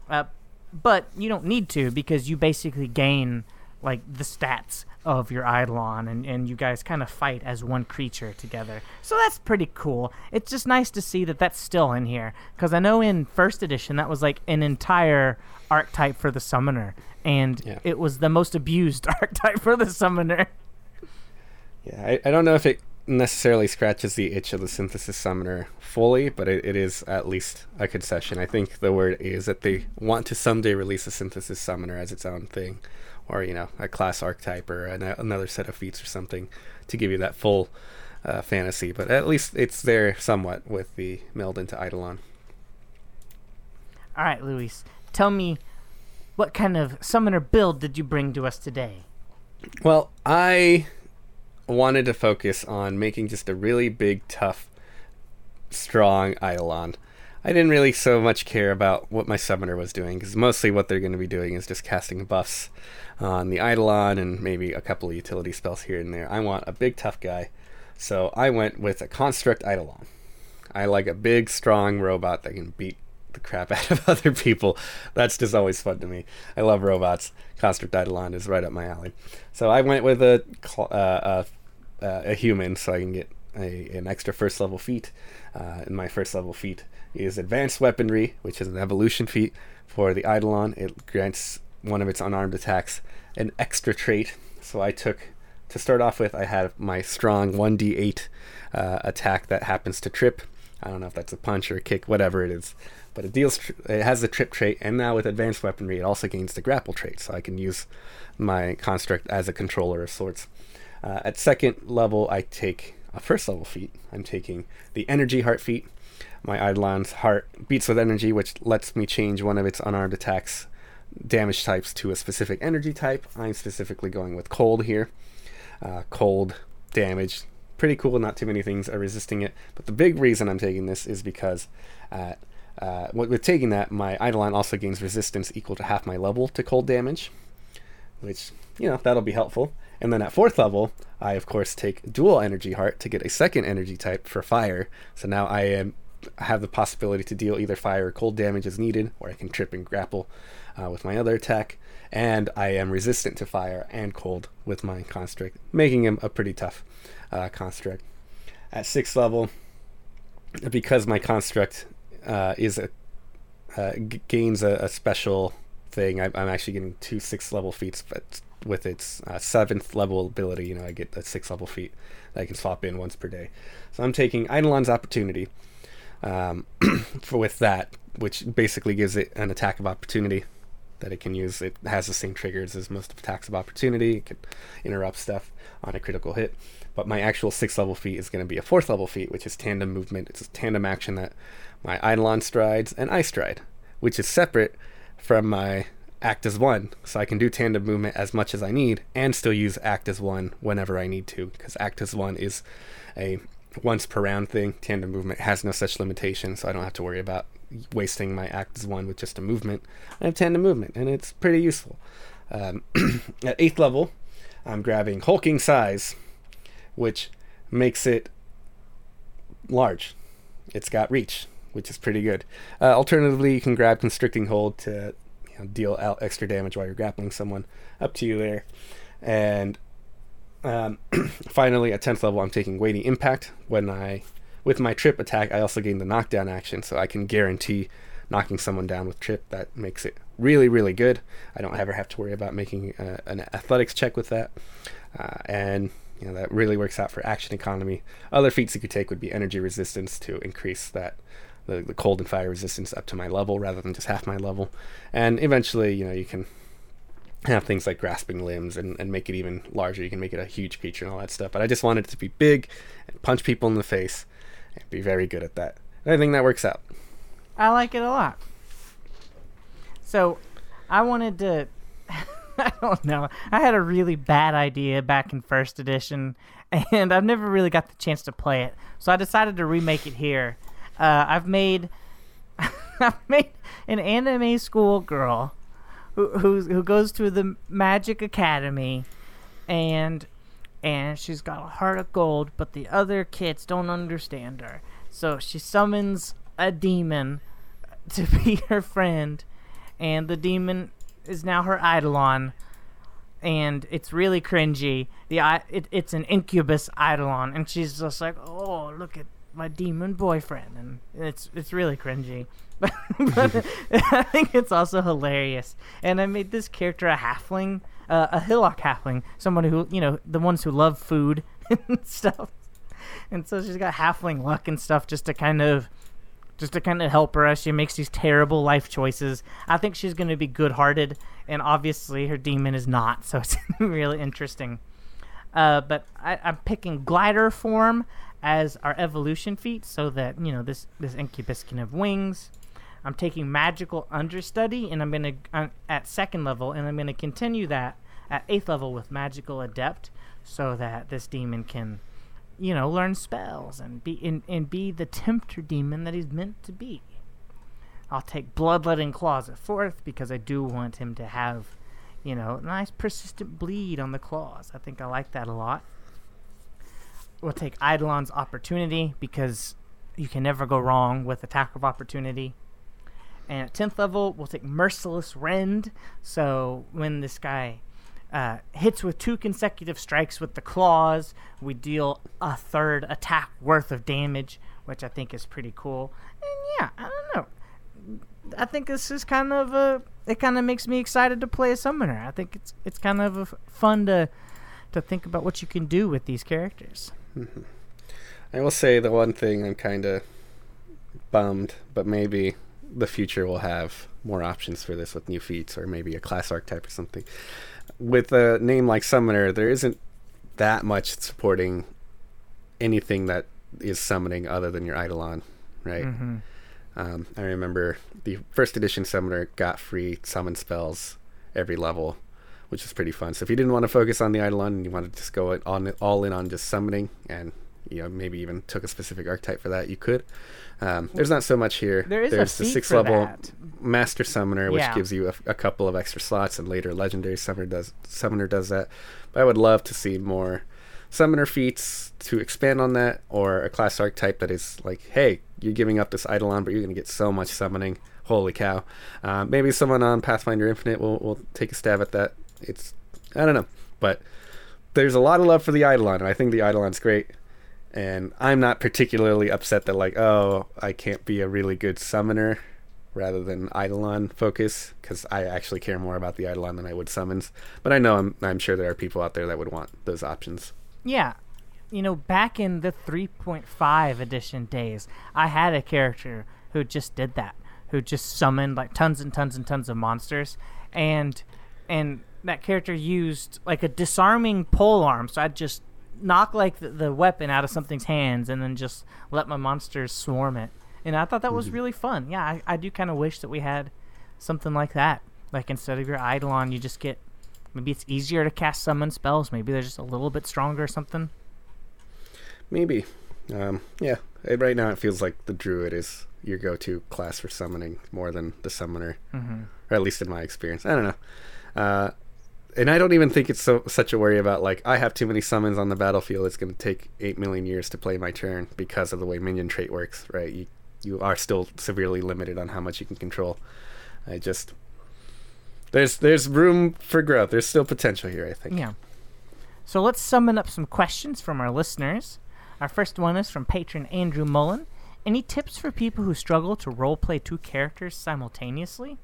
S1: Uh, but you don't need to because you basically gain like the stats of your Eidolon and, and you guys kind of fight as one creature together. So that's pretty cool. It's just nice to see that that's still in here because I know in first edition that was like an entire archetype for the summoner and
S2: Yeah.
S1: it was the most abused *laughs* archetype for the summoner.
S2: Yeah, I, I don't know if it necessarily scratches the itch of the synthesis summoner fully, but it, it is at least a concession. I think the word is that they want to someday release a synthesis summoner as its own thing, or you know, a class archetype or an, another set of feats or something to give you that full uh, fantasy. But at least it's there somewhat with the meld into Eidolon.
S1: All right, Luis, tell me what kind of summoner build did you bring to us today?
S2: Well, I wanted to focus on making just a really big, tough, strong Eidolon. I didn't really so much care about what my summoner was doing, because mostly what they're going to be doing is just casting buffs on the Eidolon and maybe a couple of utility spells here and there. I want a big, tough guy, so I went with a Construct Eidolon. I like a big, strong robot that can beat the crap *laughs* out of other people. That's just always fun to me. I love robots. Construct Eidolon is right up my alley. So I went with a uh, uh, uh, a human, so I can get a, an extra first level feat. Uh, and my first level feat is Advanced Weaponry, which is an evolution feat for the Eidolon. It grants one of its unarmed attacks an extra trait. So I took to start off with, I had my strong 1d8 uh, attack that happens to trip. I don't know if that's a punch or a kick, whatever it is. but it deals. It has the trip trait, and now with advanced weaponry, it also gains the grapple trait, so I can use my construct as a controller of sorts. Uh, at second level, I take a first level feat. I'm taking the energy heart feat. My Eidolon's heart beats with energy, which lets me change one of its unarmed attacks damage types to a specific energy type. I'm specifically going with cold here. Uh, cold damage, pretty cool. Not too many things are resisting it. But the big reason I'm taking this is because uh, uh, with taking that, my Eidolon also gains resistance equal to half my level to cold damage, which, you know, that'll be helpful. And then at fourth level, I of course take dual energy heart to get a second energy type for fire. So now I am have the possibility to deal either fire or cold damage as needed, or I can trip and grapple uh, with my other attack. And I am resistant to fire and cold with my construct, making him a pretty tough uh, construct. At sixth level, because my construct uh, is a uh, g- gains a, a, special thing, I, am actually getting two sixth level feats, but with its uh, seventh level ability, you know, I get a six level feat that I can swap in once per day. So I'm taking Eidolon's Opportunity um, *clears throat* for with that, which basically gives it an attack of opportunity that it can use. It has the same triggers as most attacks of opportunity. It can interrupt stuff on a critical hit. But my actual sixth level feat is going to be a fourth level feat, which is tandem movement. It's a tandem action that my Eidolon strides and I stride, which is separate from my act as one. So I can do tandem movement as much as I need and still use act as one whenever I need to, because act as one is a once per round thing. Tandem movement has no such limitation, so I don't have to worry about wasting my act as one with just a movement. I have tandem movement, and it's pretty useful. Um, *clears throat* at eighth level, I'm grabbing hulking size, which makes it large. It's got reach, which is pretty good. Uh, alternatively, you can grab constricting hold to you know, deal out extra damage while you're grappling someone. Up to you there. And um, *clears throat* finally, at 10th level, I'm taking weighty impact. When I, with my trip attack, I also gain the knockdown action, so I can guarantee knocking someone down with trip. That makes it really, really good. I don't ever have to worry about making uh, an athletics check with that. Uh, and you know that really works out for action economy. Other feats you could take would be energy resistance to increase that the, the cold and fire resistance up to my level rather than just half my level. And eventually, you know, you can have things like grasping limbs and, and make it even larger. You can make it a huge creature and all that stuff. But I just wanted it to be big and punch people in the face and be very good at that. And I think that works out.
S1: I like it a lot. So I wanted to *laughs* I don't know. I had a really bad idea back in first edition and I've never really got the chance to play it. So I decided to remake it here. Uh, I've made *laughs* I've made an anime school girl who who goes to the Magic Academy, and and she's got a heart of gold, but the other kids don't understand her. So she summons a demon to *laughs* be her friend, and the demon is now her eidolon, and it's really cringy. The it, it's an incubus eidolon, and she's just like, "Oh, look at my demon boyfriend," and it's it's really cringy. *laughs* but *laughs* I think it's also hilarious. And I made this character a halfling, uh, a hillock halfling, someone who you know the ones who love food *laughs* and stuff. And so she's got halfling luck and stuff just to kind of just to kind of help her as she makes these terrible life choices. I think she's going to be good-hearted, and obviously her demon is not, so *laughs* it's really interesting. Uh, but I, am picking glider form as our evolution feat, so that you know this this incubus can have wings. I'm taking magical understudy, and I'm gonna uh, at second level, and I'm gonna continue that at eighth level with magical adept, so that this demon can, you know, learn spells and be and, and be the tempter demon that he's meant to be. I'll take bloodletting claws at fourth because I do want him to have, you know, nice persistent bleed on the claws. I think I like that a lot. We'll take Eidolon's opportunity because you can never go wrong with attack of opportunity. And at 10th level, we'll take Merciless Rend. So when this guy uh, hits with two consecutive strikes with the claws, we deal a third attack worth of damage, which I think is pretty cool. And yeah, I don't know. I think this is kind of a. It kind of makes me excited to play a summoner. I think it's it's kind of fun to to think about what you can do with these characters.
S2: I will say the one thing I'm kind of bummed, but maybe the future will have more options for this with new feats or maybe a class archetype or something. With a name like Summoner, there isn't that much supporting anything that is summoning other than your Eidolon, right?
S1: Mm-hmm.
S2: Um, I remember the first edition Summoner got free summon spells every level, which is pretty fun. So if you didn't want to focus on the Eidolon and you wanted to just go on all in on just summoning and you know maybe even took a specific archetype for that, you could. Um, there's not so much here.
S1: There is a
S2: there's the six level
S1: that.
S2: Master Summoner, which
S1: Yeah.
S2: gives you a, a couple of extra slots, and later Legendary Summoner does Summoner does that. But I would love to see more Summoner feats to expand on that, or a class archetype that is like, hey, you're giving up this Eidolon, but you're going to get so much summoning. Holy cow! Uh, maybe someone on Pathfinder Infinite will will take a stab at that. It's I don't know, but there's a lot of love for the Eidolon, and I think the Eidolon's great. And I'm not particularly upset that like, oh, I can't be a really good summoner rather than Eidolon focus because I actually care more about the Eidolon than I would summons. But I know I'm I'm sure there are people out there that would want those options.
S1: Yeah. You know, back in the 3.5 edition days, I had a character who just did that, who just summoned like tons and tons and tons of monsters, and and that character used like a disarming pole arm, so I'd just knock like the, the weapon out of something's hands and then just let my monsters swarm it. And I thought that was really fun. Yeah, I, I do kind of wish that we had something like that. Like instead of your Eidolon, you just get maybe it's easier to cast summon spells. Maybe they're just a little bit stronger or something.
S2: Maybe, um, yeah. Right now it feels like the Druid is your go-to class for summoning more than the Summoner,
S1: Mm-hmm.
S2: or at least in my experience. I don't know. Uh, and I don't even think it's so such a worry about like I have too many summons on the battlefield. It's going to take eight million years to play my turn because of the way minion trait works. Right? You you are still severely limited on how much you can control. I just there's there's room for growth. There's still potential here. I think.
S1: Yeah. So let's summon up some questions from our listeners. Our first one is from patron Andrew Mullen. Any tips for people who struggle to roleplay two characters simultaneously?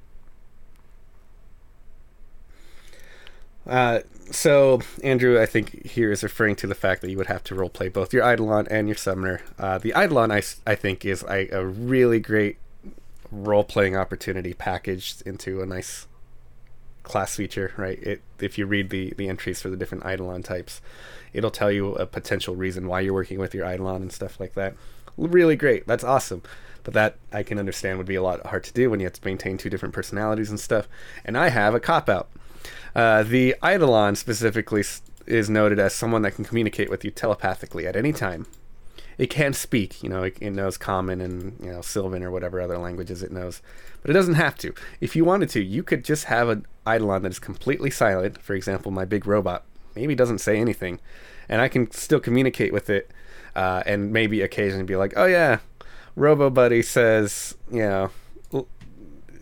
S2: Uh, so Andrew, I think here is referring to the fact that you would have to roleplay both your Eidolon and your Summoner. Uh, the Eidolon, I, I think, is a, a really great role-playing opportunity packaged into a nice class feature, right? It if you read the the entries for the different Eidolon types, it'll tell you a potential reason why you're working with your Eidolon and stuff like that. Really great. That's awesome. But that I can understand would be a lot hard to do when you have to maintain two different personalities and stuff. And I have a cop out. Uh, the Eidolon specifically is noted as someone that can communicate with you telepathically at any time. It can speak, you know, it, it knows Common and you know Sylvan or whatever other languages it knows, but it doesn't have to. If you wanted to, you could just have an Eidolon that is completely silent. For example, my big robot maybe doesn't say anything, and I can still communicate with it, uh, and maybe occasionally be like, "Oh yeah, Robo Buddy says, you know,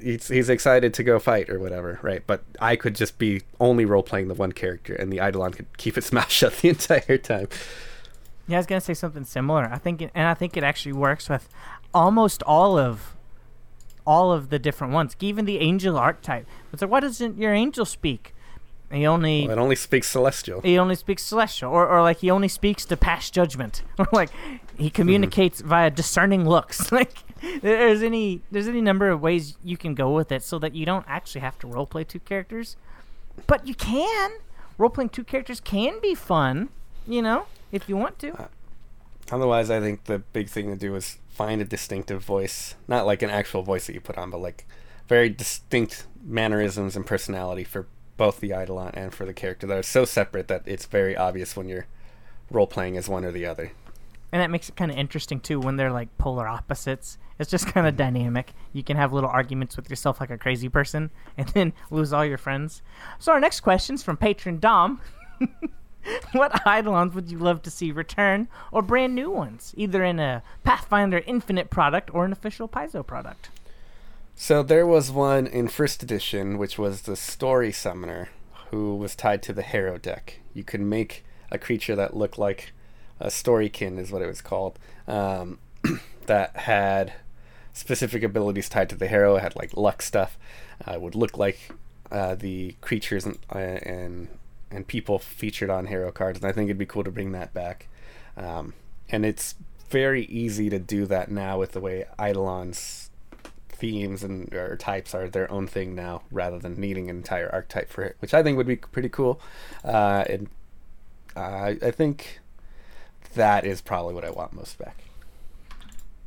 S2: he's, he's excited to go fight or whatever, right? But I could just be only role playing the one character, and the Eidolon could keep its *laughs* mouth shut the entire time.
S1: Yeah, I was gonna say something similar. I think, it, and I think it actually works with almost all of all of the different ones. Even the angel archetype. It's like, why doesn't your angel speak? He only
S2: Well, it only speaks celestial.
S1: he only speaks celestial, or, or like he only speaks to pass judgment, *laughs* or like he communicates via discerning looks. *laughs* like *laughs* there's any there's any number of ways you can go with it, so that you don't actually have to roleplay two characters, but you can roleplaying two characters can be fun, you know, if you want to.
S2: Uh, otherwise, I think the big thing to do is find a distinctive voice, not like an actual voice that you put on, but like very distinct mannerisms and personality for both the Eidolon and for the character that are so separate that it's very obvious when you're role playing as one or the other.
S1: and that makes it kind of interesting too when they're like polar opposites. It's just kind of dynamic. You can have little arguments with yourself like a crazy person, *laughs* and then lose all your friends. So our next question is from patron Dom. *laughs* what Eidolons would you love to see return, or brand new ones, either in a Pathfinder Infinite product or an official Paizo product?
S2: So there was one in first edition, which was the Story Summoner, who was tied to the Harrow deck. You could make a creature that looked like a Storykin, is what it was called, um, *clears throat* that had specific abilities tied to the harrow. It had like luck stuff. Uh, it would look like uh, the creatures and, uh, and and people featured on harrow cards, and I think it'd be cool to bring that back. Um, and it's very easy to do that now with the way Eidolons themes and or types are their own thing now, rather than needing an entire archetype for it, which I think would be pretty cool. Uh, and I think that is probably what I want most back.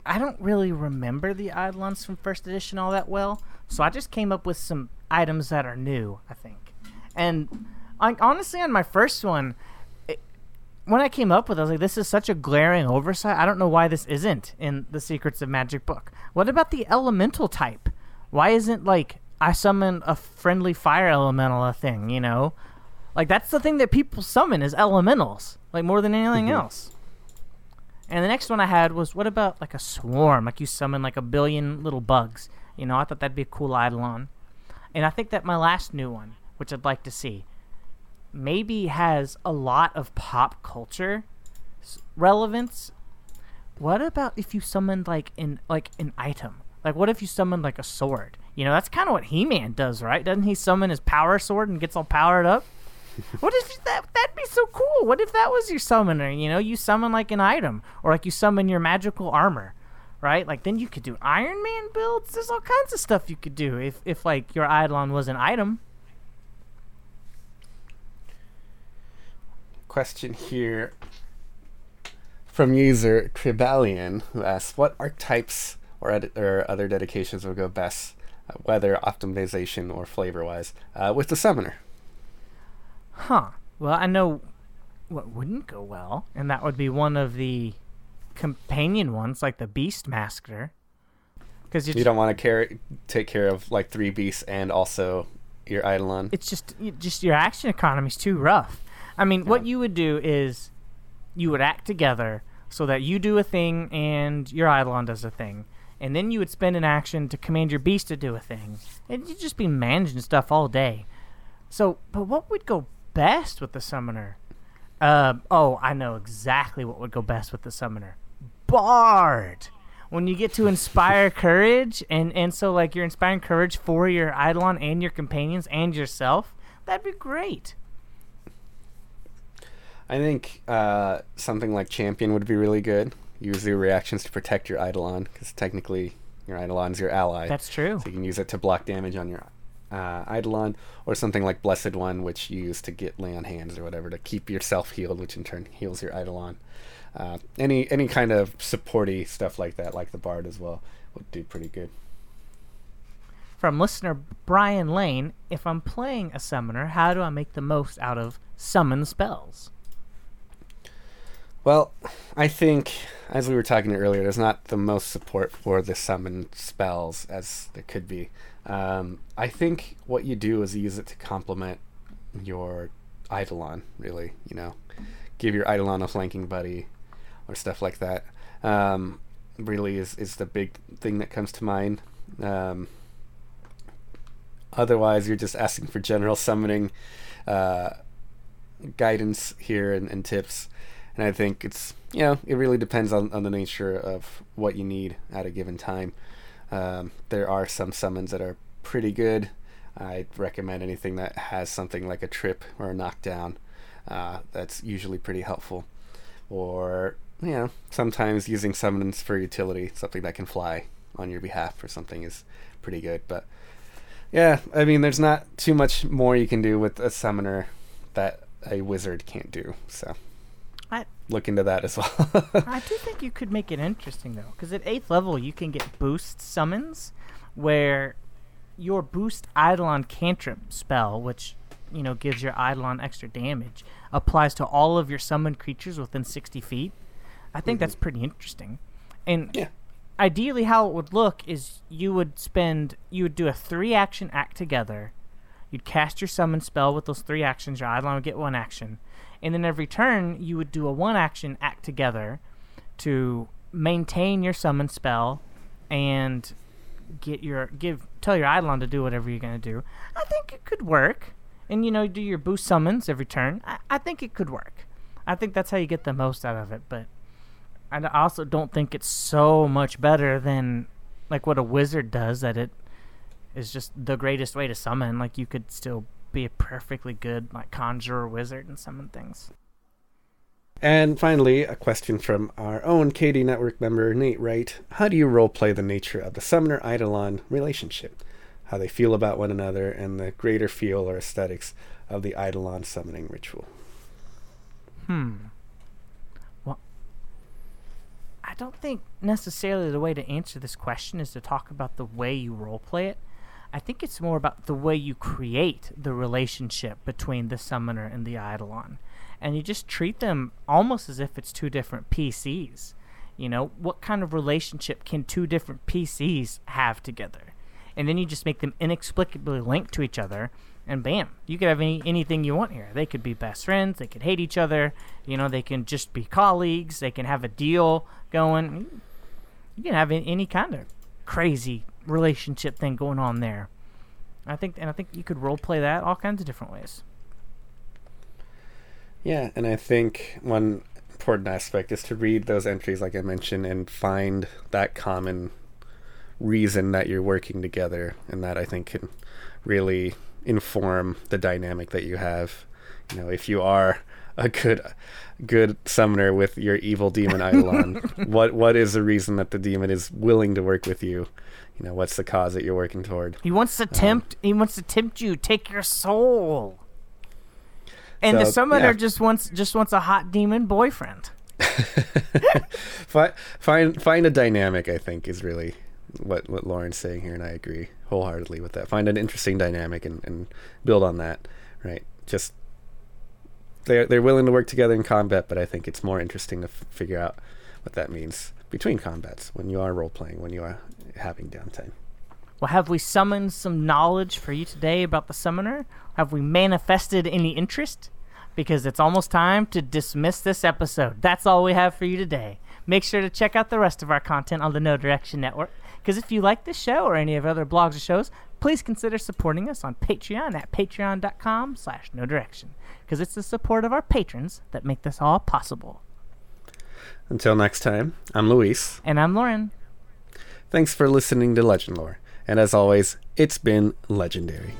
S1: I don't really remember the Eidolons from first edition all that well, so I just came up with some items that are new. I think, and I, honestly, on my first one, it, when I came up with, it, I was like, "This is such a glaring oversight. I don't know why this isn't in the Secrets of Magic book. What about the elemental type? Why isn't like I summon a friendly fire elemental a thing? You know, like that's the thing that people summon is elementals, like more than anything
S2: Mhm.
S1: else." And the next one I had was what about like a swarm? Like you summon like a billion little bugs. You know, I thought that'd be a cool Eidolon. And I think that my last new one, which I'd like to see, maybe has a lot of pop culture relevance. What about if you summoned like an like an item? Like what if you summoned like a sword? You know, that's kind of what He-Man does, right? Doesn't he summon his power sword and gets all powered up? What if that that'd be so cool? What if that was your summoner? You know, you summon like an item, or like you summon your magical armor, right? Like then you could do Iron Man builds. There's all kinds of stuff you could do if if like your Eidolon was an item.
S2: Question here from user Tribalian, who asks, "What archetypes or, ed- or other dedications would go best, uh, whether optimization or flavor-wise, uh, with the summoner?"
S1: Huh. Well, I know what wouldn't go well, and that would be one of the companion ones, like the Beast Master. Because
S2: You don't want to care take care of like three beasts and also your Eidolon.
S1: it's just just your action economy's too rough. I mean, what you would do is you would act together so that you do a thing and your Eidolon does a thing. And then you would spend an action to command your beast to do a thing. And you'd just be managing stuff all day. So, but what would go best with the summoner? Uh, oh, I know exactly what would go best with the summoner. Bard! When you get to inspire *laughs* courage, and, and so, like, you're inspiring courage for your Eidolon and your companions and yourself, that'd be great.
S2: I think uh, something like Champion would be really good. Use your reactions to protect your Eidolon, because technically your Eidolon's your ally.
S1: That's true.
S2: So you can use it to block damage on your uh, Eidolon, or something like Blessed One, which you use to get lay on hands or whatever to keep yourself healed, which in turn heals your Eidolon. Uh, any any kind of supporty stuff like that, like the Bard as well, would do pretty good.
S1: From listener Brian Lane, if I'm playing a summoner, how do I make the most out of summon spells?
S2: Well, I think, as we were talking earlier, there's not the most support for the summon spells as there could be. Um, I think what you do is use it to complement your Eidolon, really. You know, give your Eidolon a flanking buddy or stuff like that. Um, really is, is the big thing that comes to mind. Um, otherwise, you're just asking for general summoning uh, guidance here and, and tips and I think it's you know it really depends on, on the nature of what you need at a given time. Um, there are some summons that are pretty good. I'd recommend anything that has something like a trip or a knockdown. Uh, that's usually pretty helpful. Or you know sometimes using summons for utility, something that can fly on your behalf or something is pretty good. But yeah, I mean there's not too much more you can do with a summoner that a wizard can't do. So
S1: I
S2: look into that as *laughs* well.
S1: I do think you could make it interesting though, because at eighth level you can get boost summons, where your boost Eidolon cantrip spell, which you know gives your Eidolon extra damage, applies to all of your summoned creatures within sixty feet. I think mm-hmm. that's pretty interesting, and
S2: Yeah.
S1: ideally how it would look is you would spend you would do a three action act together. You'd cast your summon spell with those three actions. Your Eidolon would get one action, and then every turn you would do a one action act together to maintain your summon spell and get your give tell your Eidolon to do whatever you're gonna do. I think it could work, and you know do your boost summons every turn. I, I think it could work. I think that's how you get the most out of it. But i also don't think it's so much better than like what a wizard does that it is just the greatest way to summon. Like you could still be a perfectly good like conjurer wizard and summon things.
S2: And finally, a question from our own KD Network member, Nate Wright. How do you roleplay the nature of the Summoner Eidolon relationship? How they feel about one another and the greater feel or aesthetics of the Eidolon summoning ritual?
S1: Hmm. Well, I don't think necessarily the way to answer this question is to talk about the way you roleplay it. I think it's more about the way you create the relationship between the summoner and the Eidolon and you just treat them almost as if it's two different PCs. You know, what kind of relationship can two different PCs have together? And then you just make them inexplicably linked to each other, and bam, you could have any anything you want here. They could be best friends, they could hate each other, you know, they can just be colleagues, they can have a deal going. You can have any kind of crazy relationship thing going on there. I think, and I think you could role play that all kinds of different ways.
S2: Yeah, and I think one important aspect is to read those entries, like I mentioned, and find that common reason that you're working together, and that I think can really inform the dynamic that you have. You know, if you are a good good summoner with your evil demon Eidolon, *laughs* what what is the reason that the demon is willing to work with you? You know, what's the cause that you're working toward?
S1: He wants to tempt. Um, he wants to tempt you. Take your soul. And so, the summoner yeah. just wants just wants a hot demon boyfriend. *laughs*
S2: find find find a dynamic. I think is really what what Lauren's saying here, and I agree wholeheartedly with that. Find an interesting dynamic and, and build on that. Right, just they're they're willing to work together in combat, but I think it's more interesting to f- figure out what that means between combats when you are role playing, when you are having downtime.
S1: Well, have we summoned some knowledge for you today about the summoner? Have we manifested any interest? Because it's almost time to dismiss this episode. That's all we have for you today. Make sure to check out the rest of our content on the Know Direction Network. Because if you like this show or any of our other blogs or shows, please consider supporting us on Patreon at patreon.com slash know direction. Because it's the support of our patrons that make this all possible.
S2: Until next time, I'm Luis.
S1: And I'm Lauren.
S2: Thanks for listening to Legend Lore. And as always, it's been legendary.